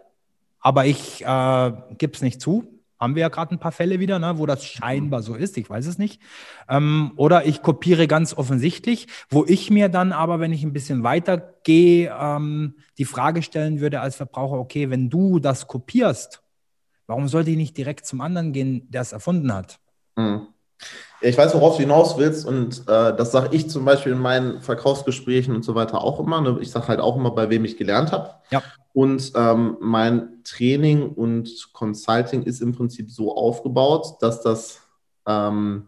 aber ich äh, gebe es nicht zu. Haben wir ja gerade ein paar Fälle wieder, ne, wo das scheinbar so ist, ich weiß es nicht. Ähm, oder ich kopiere ganz offensichtlich, wo ich mir dann aber, wenn ich ein bisschen weiter gehe, ähm, die Frage stellen würde als Verbraucher, okay, wenn du das kopierst, warum sollte ich nicht direkt zum anderen gehen, der es erfunden hat?
Mhm. Ich weiß, worauf du hinaus willst und äh, das sage ich zum Beispiel in meinen Verkaufsgesprächen und so weiter auch immer. Ne? Ich sage halt auch immer, bei wem ich gelernt habe.
Ja.
Und ähm, mein Training und Consulting ist im Prinzip so aufgebaut, dass das ähm,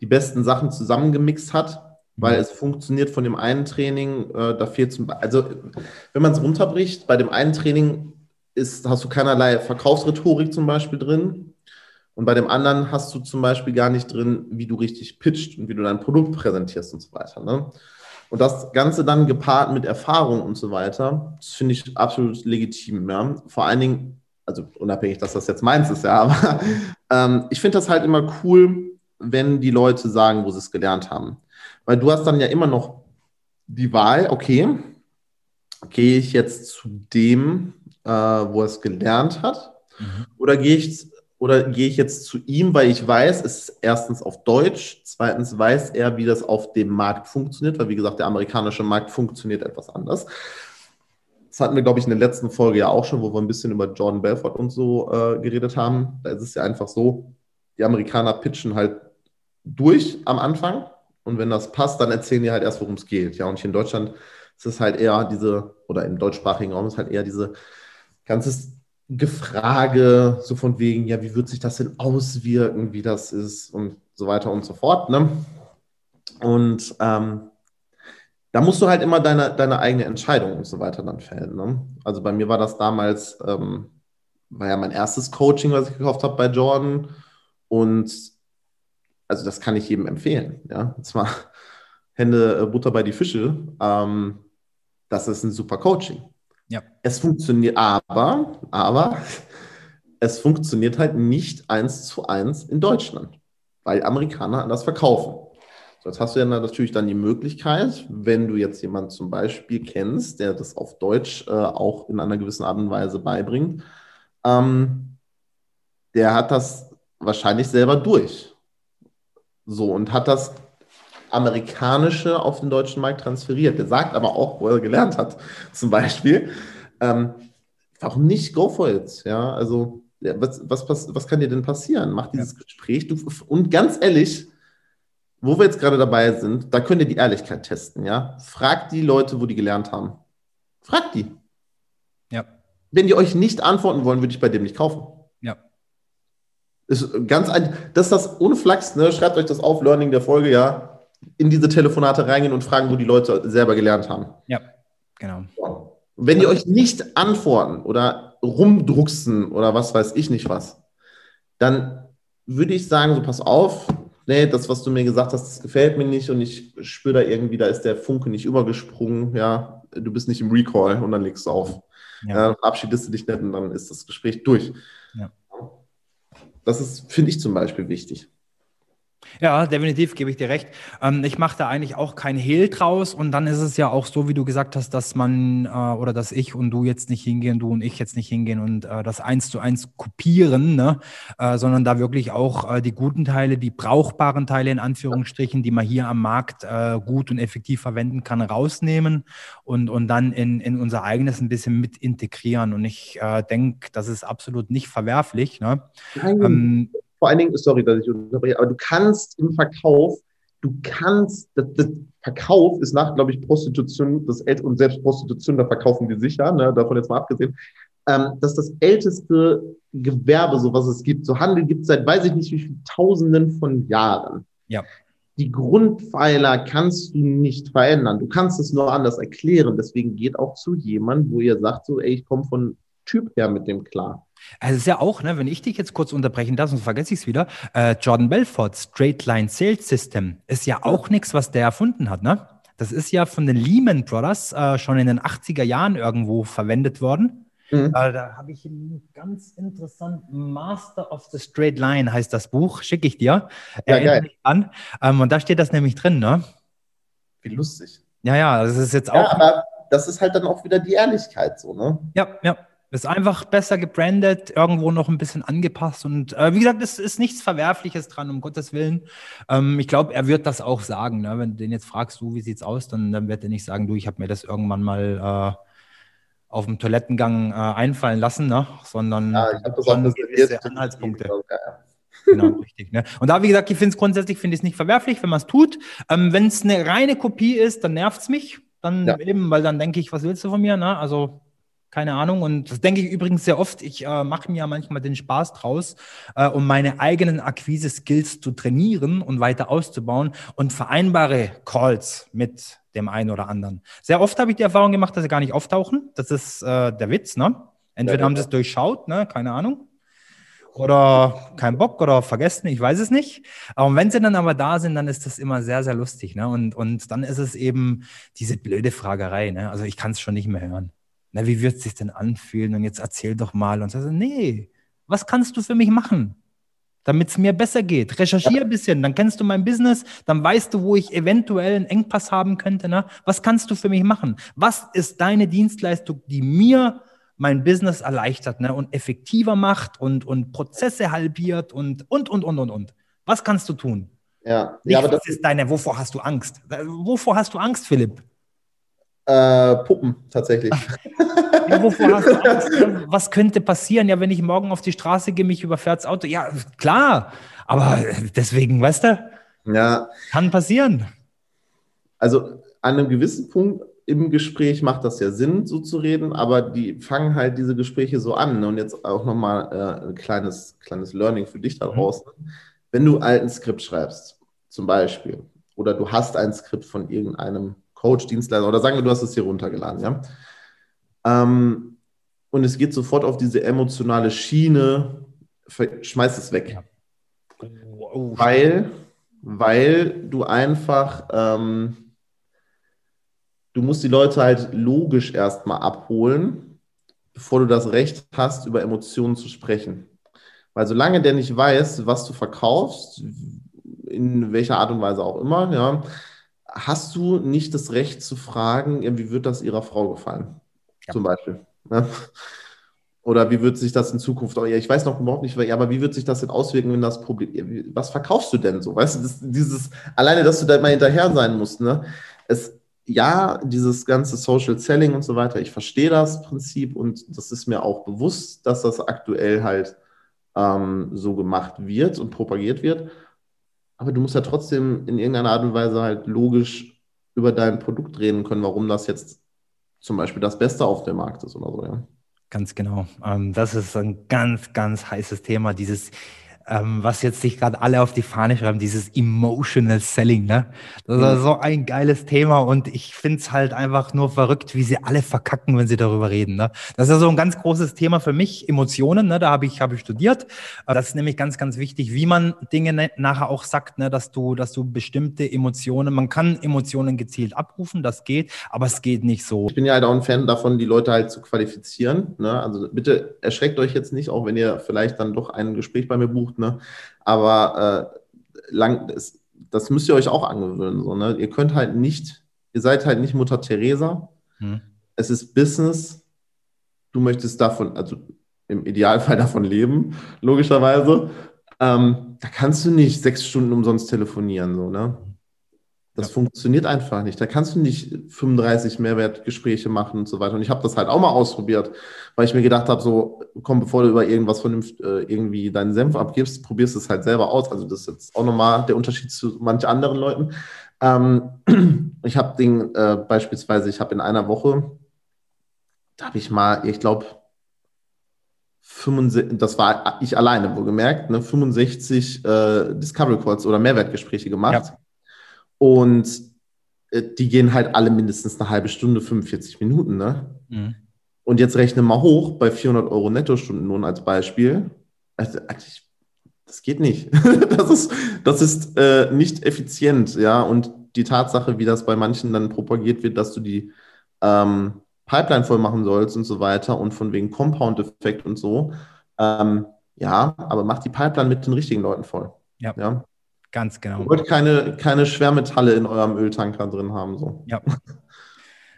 die besten Sachen zusammengemixt hat, weil mhm. es funktioniert von dem einen Training, äh, da fehlt zum also wenn man es runterbricht, bei dem einen Training ist, hast du keinerlei Verkaufsrhetorik zum Beispiel drin, und bei dem anderen hast du zum Beispiel gar nicht drin, wie du richtig pitcht und wie du dein Produkt präsentierst und so weiter. Ne? Und das Ganze dann gepaart mit Erfahrung und so weiter, das finde ich absolut legitim. Ja? Vor allen Dingen, also unabhängig, dass das jetzt meins ist, ja, aber ähm, ich finde das halt immer cool, wenn die Leute sagen, wo sie es gelernt haben. Weil du hast dann ja immer noch die Wahl, okay, gehe ich jetzt zu dem, äh, wo er es gelernt hat, mhm. oder gehe ich oder gehe ich jetzt zu ihm, weil ich weiß, es ist erstens auf Deutsch, zweitens weiß er, wie das auf dem Markt funktioniert, weil wie gesagt, der amerikanische Markt funktioniert etwas anders. Das hatten wir, glaube ich, in der letzten Folge ja auch schon, wo wir ein bisschen über Jordan Belfort und so äh, geredet haben. Da ist es ja einfach so, die Amerikaner pitchen halt durch am Anfang und wenn das passt, dann erzählen die halt erst, worum es geht. Ja, und hier in Deutschland ist es halt eher diese, oder im deutschsprachigen Raum ist halt eher diese ganzes Gefrage, so von wegen, ja, wie wird sich das denn auswirken, wie das ist und so weiter und so fort. Ne? Und ähm, da musst du halt immer deine, deine eigene Entscheidung und so weiter dann fällen. Ne? Also bei mir war das damals, ähm, war ja mein erstes Coaching, was ich gekauft habe bei Jordan. Und also das kann ich jedem empfehlen. Ja? Und zwar Hände äh, Butter bei die Fische. Ähm, das ist ein super Coaching.
Ja.
Es funktioniert aber, aber es funktioniert halt nicht eins zu eins in Deutschland, weil Amerikaner anders verkaufen. So, jetzt hast du ja natürlich dann die Möglichkeit, wenn du jetzt jemanden zum Beispiel kennst, der das auf Deutsch äh, auch in einer gewissen Art und Weise beibringt, ähm, der hat das wahrscheinlich selber durch. So, und hat das amerikanische auf den deutschen Markt transferiert. Der sagt aber auch, wo er gelernt hat, zum Beispiel. Ähm, warum nicht go for it? Ja, also was, was, was, was kann dir denn passieren? Mach dieses ja. Gespräch. Du, und ganz ehrlich, wo wir jetzt gerade dabei sind, da könnt ihr die Ehrlichkeit testen. Ja, fragt die Leute, wo die gelernt haben. Fragt die.
Ja.
Wenn die euch nicht antworten wollen, würde ich bei dem nicht kaufen.
Ja.
Ist ganz ein, das ist das ohne Flachs, ne? Schreibt euch das auf, Learning der Folge, ja in diese Telefonate reingehen und fragen, wo die Leute selber gelernt haben.
Ja, genau.
Wenn die euch nicht antworten oder rumdrucksen oder was weiß ich nicht was, dann würde ich sagen, so pass auf, nee, das, was du mir gesagt hast, das gefällt mir nicht und ich spüre da irgendwie, da ist der Funke nicht übergesprungen, ja, du bist nicht im Recall und dann legst du auf. Ja. Äh, verabschiedest du dich nicht und dann ist das Gespräch durch. Ja. Das ist, finde ich zum Beispiel wichtig.
Ja, definitiv gebe ich dir recht. Ähm, ich mache da eigentlich auch kein Hehl draus und dann ist es ja auch so, wie du gesagt hast, dass man äh, oder dass ich und du jetzt nicht hingehen, du und ich jetzt nicht hingehen und äh, das eins zu eins kopieren, ne? Äh, sondern da wirklich auch äh, die guten Teile, die brauchbaren Teile in Anführungsstrichen, die man hier am Markt äh, gut und effektiv verwenden kann, rausnehmen und, und dann in, in unser eigenes ein bisschen mit integrieren. Und ich äh, denke, das ist absolut nicht verwerflich. Ne?
Ähm, vor allen Dingen, sorry, dass ich unterbreche, aber du kannst im Verkauf, du kannst, das, das Verkauf ist nach, glaube ich, Prostitution, das El und selbst Prostitution, da verkaufen die sicher, ne, davon jetzt mal abgesehen, ähm, das ist das älteste Gewerbe, so was es gibt. So Handel gibt es seit weiß ich nicht wie viele Tausenden von Jahren.
Ja.
Die Grundpfeiler kannst du nicht verändern. Du kannst es nur anders erklären. Deswegen geht auch zu jemandem, wo ihr sagt, so, ey, ich komme von Typ her mit dem klar.
Also es ist ja auch, ne, wenn ich dich jetzt kurz unterbrechen darf, sonst vergesse ich es wieder, äh, Jordan Belfort Straight Line Sales System ist ja auch nichts, was der erfunden hat, ne? Das ist ja von den Lehman Brothers äh, schon in den 80er Jahren irgendwo verwendet worden. Mhm. Äh, da habe ich einen ganz interessanten Master of the Straight Line heißt das Buch, schicke ich dir. Ja, geil. an. Ähm, und da steht das nämlich drin, ne?
Wie lustig.
Ja, ja, das ist jetzt auch. Ja,
aber das ist halt dann auch wieder die Ehrlichkeit so, ne?
Ja, ja. Ist einfach besser gebrandet, irgendwo noch ein bisschen angepasst. Und äh, wie gesagt, es ist nichts Verwerfliches dran, um Gottes Willen. Ähm, ich glaube, er wird das auch sagen. Ne? Wenn du den jetzt fragst, du, wie sieht's aus, dann, dann wird er nicht sagen, du, ich habe mir das irgendwann mal äh, auf dem Toilettengang äh, einfallen lassen, ne? sondern
ja, ich das schon gewisse
Anhaltspunkte. genau, richtig. Ne? Und da, wie gesagt, ich finde es grundsätzlich finde ich es nicht verwerflich, wenn man es tut. Ähm, wenn es eine reine Kopie ist, dann nervt es mich. Dann ja. eben, weil dann denke ich, was willst du von mir? Ne? Also keine Ahnung. Und das denke ich übrigens sehr oft. Ich äh, mache mir ja manchmal den Spaß draus, äh, um meine eigenen Akquise-Skills zu trainieren und weiter auszubauen und vereinbare Calls mit dem einen oder anderen. Sehr oft habe ich die Erfahrung gemacht, dass sie gar nicht auftauchen. Das ist äh, der Witz, ne? Entweder ja, haben sie es durchschaut, ne? Keine Ahnung. Oder kein Bock oder vergessen, ich weiß es nicht. Aber wenn sie dann aber da sind, dann ist das immer sehr, sehr lustig. Ne? Und, und dann ist es eben diese blöde Fragerei. Ne? Also ich kann es schon nicht mehr hören na, wie wird es sich denn anfühlen? Und jetzt erzähl doch mal. Und so, nee, was kannst du für mich machen? Damit es mir besser geht. Recherchiere ja. ein bisschen, dann kennst du mein Business, dann weißt du, wo ich eventuell einen Engpass haben könnte. Ne? Was kannst du für mich machen? Was ist deine Dienstleistung, die mir mein Business erleichtert ne? und effektiver macht und, und Prozesse halbiert und, und, und, und, und, und. Was kannst du tun?
Ja,
Nicht,
ja
aber das ist deine, wovor hast du Angst? Wovor hast du Angst, Philipp?
Äh, Puppen, tatsächlich.
Ja, wovor hast du Angst? Was könnte passieren? Ja, wenn ich morgen auf die Straße gehe, mich überfährt das Auto. Ja, klar. Aber deswegen, weißt du?
Ja.
Kann passieren.
Also an einem gewissen Punkt im Gespräch macht das ja Sinn, so zu reden, aber die fangen halt diese Gespräche so an. Und jetzt auch nochmal äh, ein kleines, kleines Learning für dich da mhm. draußen. Mhm. Wenn du ein Skript schreibst, zum Beispiel, oder du hast ein Skript von irgendeinem Coach, Dienstleister oder sagen wir, du hast es hier runtergeladen, ja. Ähm, und es geht sofort auf diese emotionale Schiene, schmeiß es weg. Ja. Oh, weil, weil du einfach, ähm, du musst die Leute halt logisch erstmal abholen, bevor du das Recht hast, über Emotionen zu sprechen. Weil solange der nicht weiß, was du verkaufst, in welcher Art und Weise auch immer, ja, hast du nicht das Recht zu fragen, wie wird das ihrer Frau gefallen? Ja. Zum Beispiel. Ne? Oder wie wird sich das in Zukunft, ja, ich weiß noch überhaupt nicht, aber wie wird sich das denn auswirken, wenn das Problem, was verkaufst du denn so? Weißt du, das, dieses, alleine, dass du da mal hinterher sein musst, ne? Es, ja, dieses ganze Social Selling und so weiter, ich verstehe das Prinzip und das ist mir auch bewusst, dass das aktuell halt ähm, so gemacht wird und propagiert wird aber du musst ja trotzdem in irgendeiner Art und Weise halt logisch über dein Produkt reden können, warum das jetzt zum Beispiel das Beste auf dem Markt ist oder so, ja.
Ganz genau. Ähm, das ist ein ganz, ganz heißes Thema, dieses ähm, was jetzt sich gerade alle auf die Fahne schreiben, dieses Emotional Selling, ne? Das ist mhm. so ein geiles Thema und ich finde es halt einfach nur verrückt, wie sie alle verkacken, wenn sie darüber reden. Ne? Das ist ja so ein ganz großes Thema für mich, Emotionen, ne? Da habe ich, habe ich studiert. Das ist nämlich ganz, ganz wichtig, wie man Dinge ne, nachher auch sagt, ne? dass du, dass du bestimmte Emotionen, man kann Emotionen gezielt abrufen, das geht, aber es geht nicht so.
Ich bin ja halt auch ein Fan davon, die Leute halt zu qualifizieren. Ne? Also bitte erschreckt euch jetzt nicht, auch wenn ihr vielleicht dann doch ein Gespräch bei mir bucht, ne? Aber äh, lang, das, das, müsst ihr euch auch angewöhnen. So, ne? Ihr könnt halt nicht, ihr seid halt nicht Mutter Teresa. Hm. Es ist Business. Du möchtest davon, also im Idealfall davon leben, logischerweise. Ähm, da kannst du nicht sechs Stunden umsonst telefonieren, so, ne? Das ja. funktioniert einfach nicht. Da kannst du nicht 35 Mehrwertgespräche machen und so weiter. Und ich habe das halt auch mal ausprobiert, weil ich mir gedacht habe, so, komm, bevor du über irgendwas vernünftig äh, irgendwie deinen Senf abgibst, probierst es halt selber aus. Also das ist jetzt auch nochmal der Unterschied zu manch anderen Leuten. Ähm, ich habe den äh, beispielsweise, ich habe in einer Woche, da habe ich mal, ich glaube, das war ich alleine, wohlgemerkt, ne, 65 äh, Discovery Calls oder Mehrwertgespräche gemacht. Ja. Und äh, die gehen halt alle mindestens eine halbe Stunde, 45 Minuten. Ne? Mhm. Und jetzt rechne mal hoch bei 400 Euro Nettostundenlohn als Beispiel. Also, eigentlich, das geht nicht. das ist, das ist äh, nicht effizient. Ja? Und die Tatsache, wie das bei manchen dann propagiert wird, dass du die ähm, Pipeline voll machen sollst und so weiter und von wegen Compound-Effekt und so. Ähm, ja, aber mach die Pipeline mit den richtigen Leuten voll.
Ja. ja? Ganz genau.
Ihr wollt keine, keine Schwermetalle in eurem Öltanker drin haben. So.
Ja.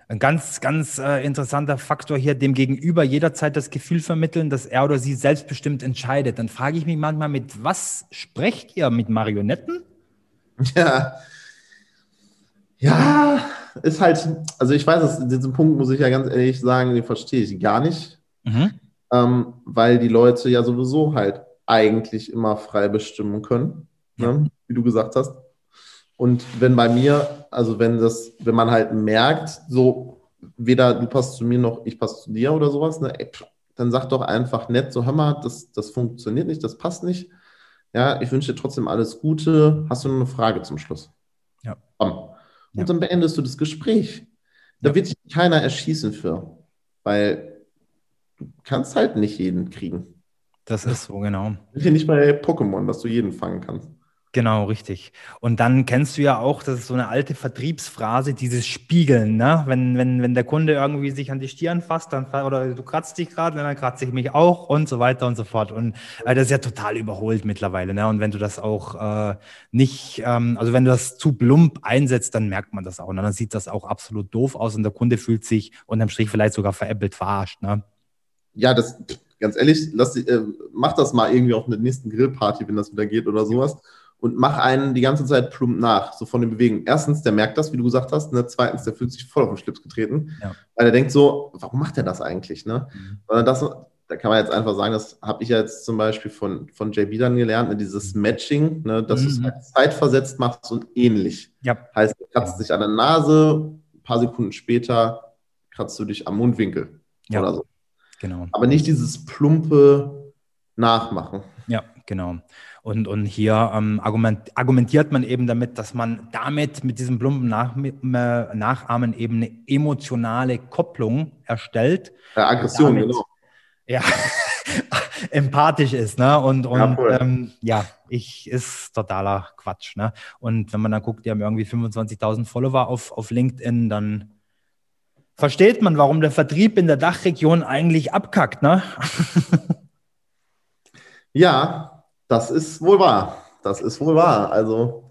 Ein ganz, ganz äh, interessanter Faktor hier, dem Gegenüber jederzeit das Gefühl vermitteln, dass er oder sie selbstbestimmt entscheidet. Dann frage ich mich manchmal, mit was sprecht ihr? Mit Marionetten?
Ja. Ja, ist halt, also ich weiß, diesen Punkt muss ich ja ganz ehrlich sagen, den verstehe ich gar nicht. Mhm. Ähm, weil die Leute ja sowieso halt eigentlich immer frei bestimmen können ne? Wie du gesagt hast. Und wenn bei mir, also wenn das, wenn man halt merkt, so weder du passt zu mir noch ich passe zu dir oder sowas, ne, ey, dann sag doch einfach nett, so hör mal, das, das funktioniert nicht, das passt nicht. Ja, ich wünsche dir trotzdem alles Gute. Hast du noch eine Frage zum Schluss?
Ja.
Und ja. dann beendest du das Gespräch. Da ja. wird sich keiner erschießen für, weil du kannst halt nicht jeden kriegen.
Das ist so, genau.
Hier nicht bei Pokémon, dass du jeden fangen kannst.
Genau, richtig. Und dann kennst du ja auch, das ist so eine alte Vertriebsphrase, dieses Spiegeln, ne? Wenn, wenn, wenn der Kunde irgendwie sich an die Stirn fasst, dann oder du kratzt dich gerade, dann kratze ich mich auch und so weiter und so fort. Und äh, das ist ja total überholt mittlerweile, ne? Und wenn du das auch äh, nicht, ähm, also wenn du das zu plump einsetzt, dann merkt man das auch. Ne? Dann sieht das auch absolut doof aus und der Kunde fühlt sich unterm Strich vielleicht sogar veräppelt verarscht, ne?
Ja, das ganz ehrlich, lass, äh, mach das mal irgendwie auf einer nächsten Grillparty, wenn das wieder geht oder sowas und mach einen die ganze Zeit plump nach, so von den Bewegungen. Erstens, der merkt das, wie du gesagt hast. Ne? Zweitens, der fühlt sich voll auf den Schlips getreten, ja. weil er denkt so, warum macht er das eigentlich? Ne? Mhm. das, da kann man jetzt einfach sagen, das habe ich ja jetzt zum Beispiel von, von JB dann gelernt, ne? dieses Matching, ne? dass mhm. du es halt zeitversetzt machst und ähnlich.
Ja.
Heißt, du kratzt dich an der Nase, ein paar Sekunden später kratzt du dich am Mundwinkel ja. oder so.
Genau.
Aber nicht dieses plumpe Nachmachen.
Ja, genau. Und, und hier ähm, argument, argumentiert man eben damit, dass man damit mit diesem plumpen Nach Nachahmen eben eine emotionale Kopplung erstellt.
Ja, Aggression, damit, genau.
Ja, empathisch ist, ne? Und, und ja, ähm, ja, ich ist totaler Quatsch, ne? Und wenn man dann guckt, die haben irgendwie 25.000 Follower auf, auf LinkedIn, dann versteht man, warum der Vertrieb in der Dachregion eigentlich abkackt, ne?
ja, das ist wohl wahr. Das ist wohl wahr. Also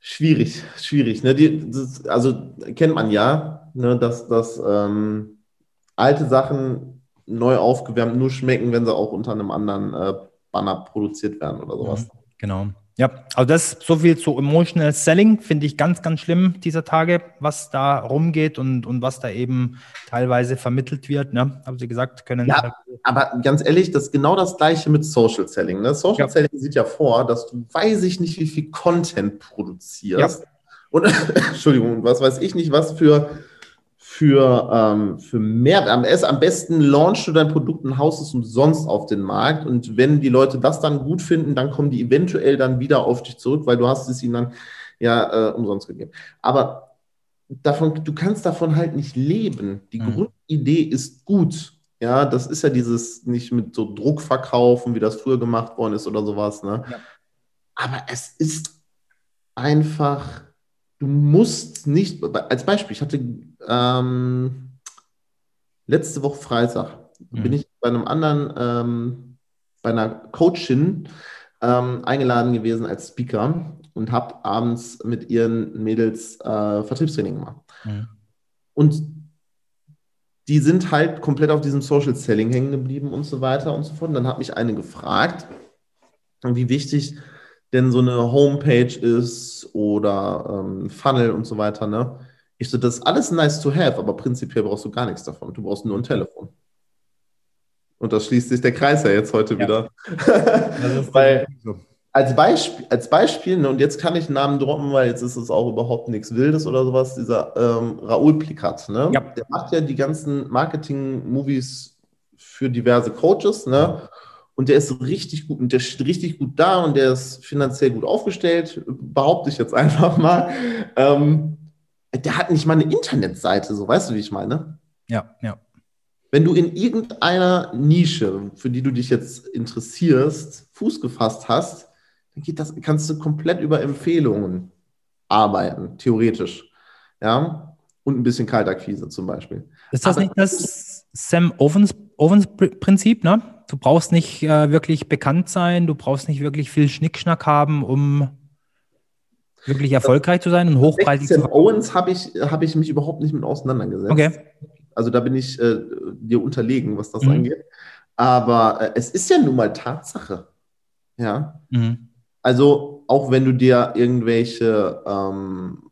schwierig, schwierig. Ne? Die, das, also kennt man ja, ne, dass, dass ähm, alte Sachen neu aufgewärmt nur schmecken, wenn sie auch unter einem anderen äh, Banner produziert werden oder sowas.
genau. Ja, also das so viel zu Emotional Selling finde ich ganz, ganz schlimm dieser Tage, was da rumgeht und, und was da eben teilweise vermittelt wird. Ne? Haben Sie gesagt, können.
Ja, aber ganz ehrlich, das ist genau das Gleiche mit Social Selling. Ne? Social ja. Selling sieht ja vor, dass du weiß ich nicht, wie viel Content produzierst. Ja. Und Entschuldigung, was weiß ich nicht, was für für, ähm, für mehr, am, am besten launchst du dein Produkt und haust es umsonst auf den Markt. Und wenn die Leute das dann gut finden, dann kommen die eventuell dann wieder auf dich zurück, weil du hast es ihnen dann ja äh, umsonst gegeben. Aber davon, du kannst davon halt nicht leben. Die mhm. Grundidee ist gut. Ja, das ist ja dieses nicht mit so Druck verkaufen, wie das früher gemacht worden ist oder sowas. Ne? Ja. Aber es ist einfach, du musst nicht, als Beispiel, ich hatte ähm, letzte Woche Freitag, mhm. bin ich bei einem anderen, ähm, bei einer Coachin ähm, eingeladen gewesen als Speaker und habe abends mit ihren Mädels äh, Vertriebstraining gemacht. Mhm. Und die sind halt komplett auf diesem Social Selling hängen geblieben und so weiter und so fort. Und dann hat mich eine gefragt, wie wichtig denn so eine Homepage ist oder ähm, Funnel und so weiter. Ne? Ich so, das ist alles nice to have, aber prinzipiell brauchst du gar nichts davon. Du brauchst nur ein Telefon. Und das schließt sich der Kreis ja jetzt heute ja. wieder. Weil als Beispiel, als Beispiel ne, und jetzt kann ich einen Namen droppen, weil jetzt ist es auch überhaupt nichts Wildes oder sowas, dieser ähm, Raoul Plikat, ne? Ja. Der macht ja die ganzen Marketing-Movies für diverse Coaches, ne? Und der ist richtig gut und der steht richtig gut da und der ist finanziell gut aufgestellt, behaupte ich jetzt einfach mal. Ähm, der hat nicht mal eine Internetseite, so weißt du, wie ich meine?
Ja, ja.
Wenn du in irgendeiner Nische, für die du dich jetzt interessierst, Fuß gefasst hast, dann geht das, kannst du komplett über Empfehlungen arbeiten, theoretisch. Ja, und ein bisschen Kaltakquise zum Beispiel.
Ist das Aber, nicht das Sam Ovens, Ovens Prinzip, ne? Du brauchst nicht äh, wirklich bekannt sein, du brauchst nicht wirklich viel Schnickschnack haben, um wirklich erfolgreich zu sein und hochpreisig zu sein.
Owens habe ich, hab ich mich überhaupt nicht mit auseinandergesetzt. Okay. Also da bin ich äh, dir unterlegen, was das mhm. angeht. Aber äh, es ist ja nun mal Tatsache. Ja. Mhm. Also auch wenn du dir irgendwelche ähm,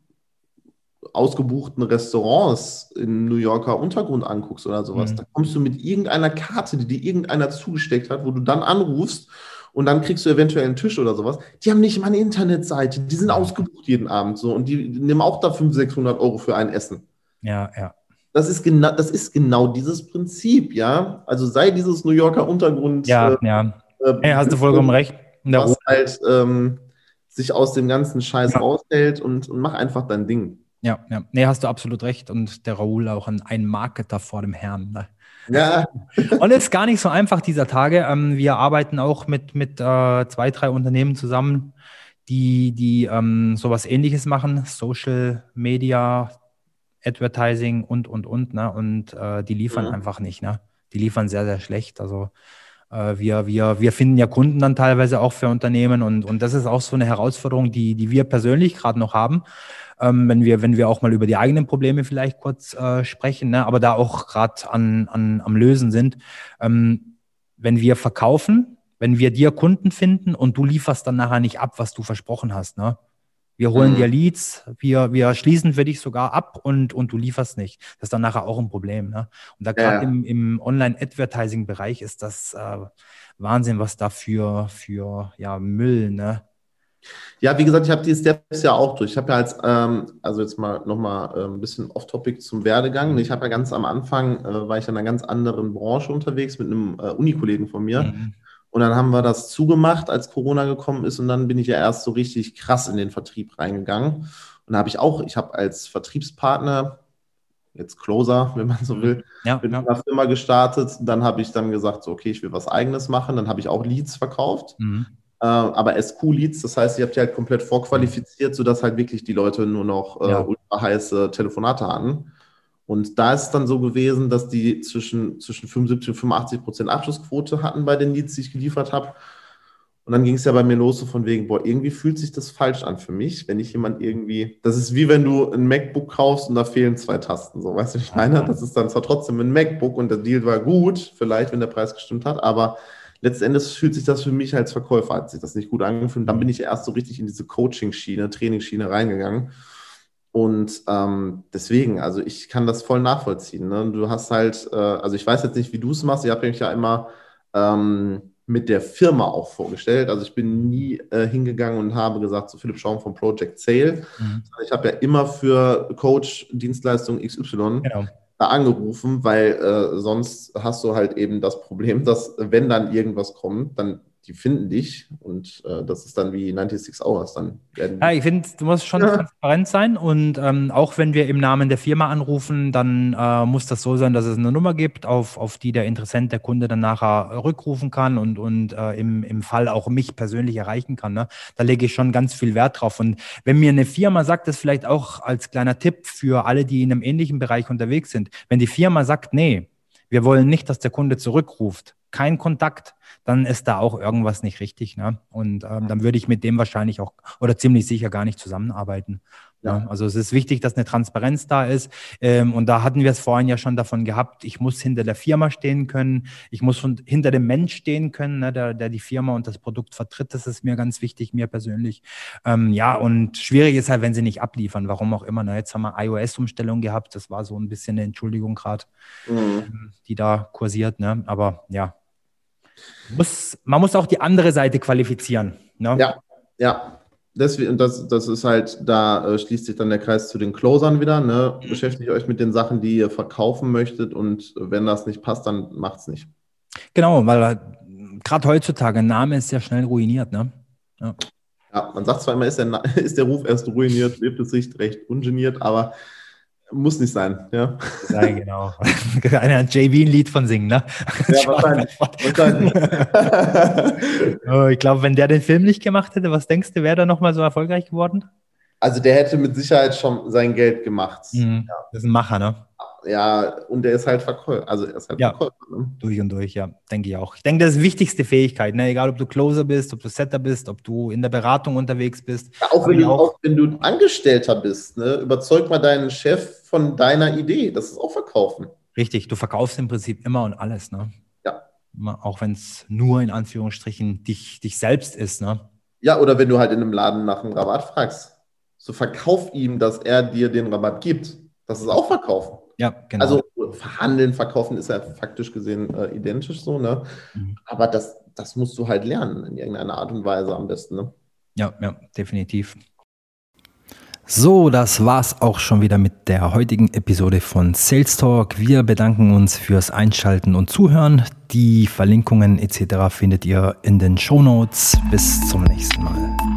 ausgebuchten Restaurants im New Yorker Untergrund anguckst oder sowas, mhm. da kommst du mit irgendeiner Karte, die dir irgendeiner zugesteckt hat, wo du dann anrufst und dann kriegst du eventuell einen Tisch oder sowas. Die haben nicht mal eine Internetseite, die sind ausgebucht jeden Abend so und die nehmen auch da 500, 600 Euro für ein Essen.
Ja, ja.
Das ist, genau, das ist genau dieses Prinzip, ja. Also sei dieses New Yorker Untergrund.
Ja, äh, ja. Äh, hey, hast du vollkommen recht
was halt ähm, sich aus dem ganzen Scheiß ja. raushält und, und mach einfach dein Ding.
Ja, ja. Nee, hast du absolut recht. Und der Raoul auch ein, ein Marketer vor dem Herrn. Ne?
Ja.
und es ist gar nicht so einfach dieser Tage. Ähm, wir arbeiten auch mit, mit äh, zwei, drei Unternehmen zusammen, die, die ähm, sowas ähnliches machen. Social Media, Advertising und, und, und. Ne? Und äh, die liefern mhm. einfach nicht. Ne? Die liefern sehr, sehr schlecht. Also wir, wir, wir finden ja Kunden dann teilweise auch für Unternehmen und, und das ist auch so eine Herausforderung, die, die wir persönlich gerade noch haben, ähm, wenn, wir, wenn wir auch mal über die eigenen Probleme vielleicht kurz äh, sprechen, ne? aber da auch gerade an, an, am Lösen sind. Ähm, wenn wir verkaufen, wenn wir dir Kunden finden und du lieferst dann nachher nicht ab, was du versprochen hast, ne? Wir holen mhm. dir Leads, wir, wir schließen für dich sogar ab und, und du lieferst nicht. Das ist dann nachher auch ein Problem. Ne? Und da gerade ja. im, im Online-Advertising-Bereich ist das äh, Wahnsinn, was da für, für ja, Müll, ne?
Ja, wie gesagt, ich habe die Steps ja auch durch. Ich habe ja als, ähm, also jetzt mal nochmal äh, ein bisschen off-topic zum Werdegang. Ich habe ja ganz am Anfang, äh, war ich in einer ganz anderen Branche unterwegs mit einem äh, Unikollegen von mir. Mhm. Und dann haben wir das zugemacht, als Corona gekommen ist. Und dann bin ich ja erst so richtig krass in den Vertrieb reingegangen. Und da habe ich auch, ich habe als Vertriebspartner, jetzt Closer, wenn man so will, ja, mit ja. einer Firma gestartet. Dann habe ich dann gesagt, so, okay, ich will was Eigenes machen. Dann habe ich auch Leads verkauft. Mhm. Äh, aber SQ-Leads, das heißt, ich habe die halt komplett vorqualifiziert, sodass halt wirklich die Leute nur noch äh, ja. ultra heiße Telefonate hatten. Und da ist es dann so gewesen, dass die zwischen, zwischen 75 und 85 Prozent Abschlussquote hatten bei den Leads, die ich geliefert habe. Und dann ging es ja bei mir los, so von wegen, boah, irgendwie fühlt sich das falsch an für mich, wenn ich jemand irgendwie, das ist wie wenn du ein MacBook kaufst und da fehlen zwei Tasten, so, weißt du, ich meine, das ist dann zwar trotzdem ein MacBook und der Deal war gut, vielleicht, wenn der Preis gestimmt hat, aber letztendlich fühlt sich das für mich als Verkäufer, hat sich das nicht gut angefühlt. Dann bin ich erst so richtig in diese Coaching-Schiene, Trainingsschiene reingegangen und ähm, deswegen, also ich kann das voll nachvollziehen. Ne? Du hast halt, äh, also ich weiß jetzt nicht, wie du es machst. Ich habe ja immer ähm, mit der Firma auch vorgestellt. Also ich bin nie äh, hingegangen und habe gesagt, so Philipp Schaum vom Project Sale. Mhm. Ich habe ja immer für Coach Dienstleistung XY genau. angerufen, weil äh, sonst hast du halt eben das Problem, dass wenn dann irgendwas kommt, dann die finden dich und äh, das ist dann wie 96 Hours. Dann
werden ja, ich finde, du musst schon ja. transparent sein und ähm, auch wenn wir im Namen der Firma anrufen, dann äh, muss das so sein, dass es eine Nummer gibt, auf, auf die der Interessent, der Kunde dann nachher rückrufen kann und, und äh, im, im Fall auch mich persönlich erreichen kann. Ne? Da lege ich schon ganz viel Wert drauf. Und wenn mir eine Firma sagt, das vielleicht auch als kleiner Tipp für alle, die in einem ähnlichen Bereich unterwegs sind, wenn die Firma sagt, nee, wir wollen nicht, dass der Kunde zurückruft, kein Kontakt, dann ist da auch irgendwas nicht richtig. Ne? Und ähm, dann würde ich mit dem wahrscheinlich auch oder ziemlich sicher gar nicht zusammenarbeiten. Ja. Ne? Also es ist wichtig, dass eine Transparenz da ist. Ähm, und da hatten wir es vorhin ja schon davon gehabt, ich muss hinter der Firma stehen können, ich muss von, hinter dem Mensch stehen können, ne, der, der die Firma und das Produkt vertritt. Das ist mir ganz wichtig, mir persönlich. Ähm, ja, und schwierig ist halt, wenn sie nicht abliefern, warum auch immer. Ne? Jetzt haben wir iOS-Umstellung gehabt, das war so ein bisschen eine Entschuldigung gerade, mhm. Ähm, die da kursiert. Ne? Aber ja, muss, man muss auch die andere Seite qualifizieren.
Ne? Ja, ja. Deswegen, das, das ist halt, da äh, schließt sich dann der Kreis zu den Closern wieder. Ne? Beschäftigt euch mit den Sachen, die ihr verkaufen möchtet und wenn das nicht passt, dann macht es nicht.
Genau, weil äh, gerade heutzutage ein Name ist sehr schnell ruiniert. Ne?
Ja. ja. man sagt zwar immer, ist der, ist der Ruf erst ruiniert, lebt es sich recht ungeniert, aber muss nicht sein, ja.
Sein, genau. Einer JV ein Lied von singen, ne? Ja, wahrscheinlich. oh, ich glaube, wenn der den Film nicht gemacht hätte, was denkst du, wäre er nochmal so erfolgreich geworden?
Also der hätte mit Sicherheit schon sein Geld gemacht.
Mhm. Ja. Das ist ein Macher, ne?
Ja, und der ist halt Verkäufer. Also er ist halt
ja, Verkäufer. Ne? Durch und durch, ja, denke ich auch. Ich denke, das ist die wichtigste Fähigkeit, ne? egal ob du Closer bist, ob du Setter bist, ob du in der Beratung unterwegs bist.
Ja, auch, wenn du, auch, wenn du Angestellter bist, ne? überzeug mal deinen Chef von deiner Idee. Das ist auch Verkaufen.
Richtig, du verkaufst im Prinzip immer und alles. Ne?
Ja.
Auch wenn es nur in Anführungsstrichen dich, dich selbst ist. Ne?
Ja, oder wenn du halt in einem Laden nach einem Rabatt fragst. So verkauf ihm, dass er dir den Rabatt gibt. Das ist auch Verkaufen.
Ja,
genau. Also verhandeln, verkaufen ist ja faktisch gesehen äh, identisch so, ne? Mhm. Aber das, das musst du halt lernen in irgendeiner Art und Weise am besten, ne?
Ja, ja, definitiv. So, das war's auch schon wieder mit der heutigen Episode von Sales Talk. Wir bedanken uns fürs Einschalten und Zuhören. Die Verlinkungen etc. findet ihr in den Show Notes. Bis zum nächsten Mal.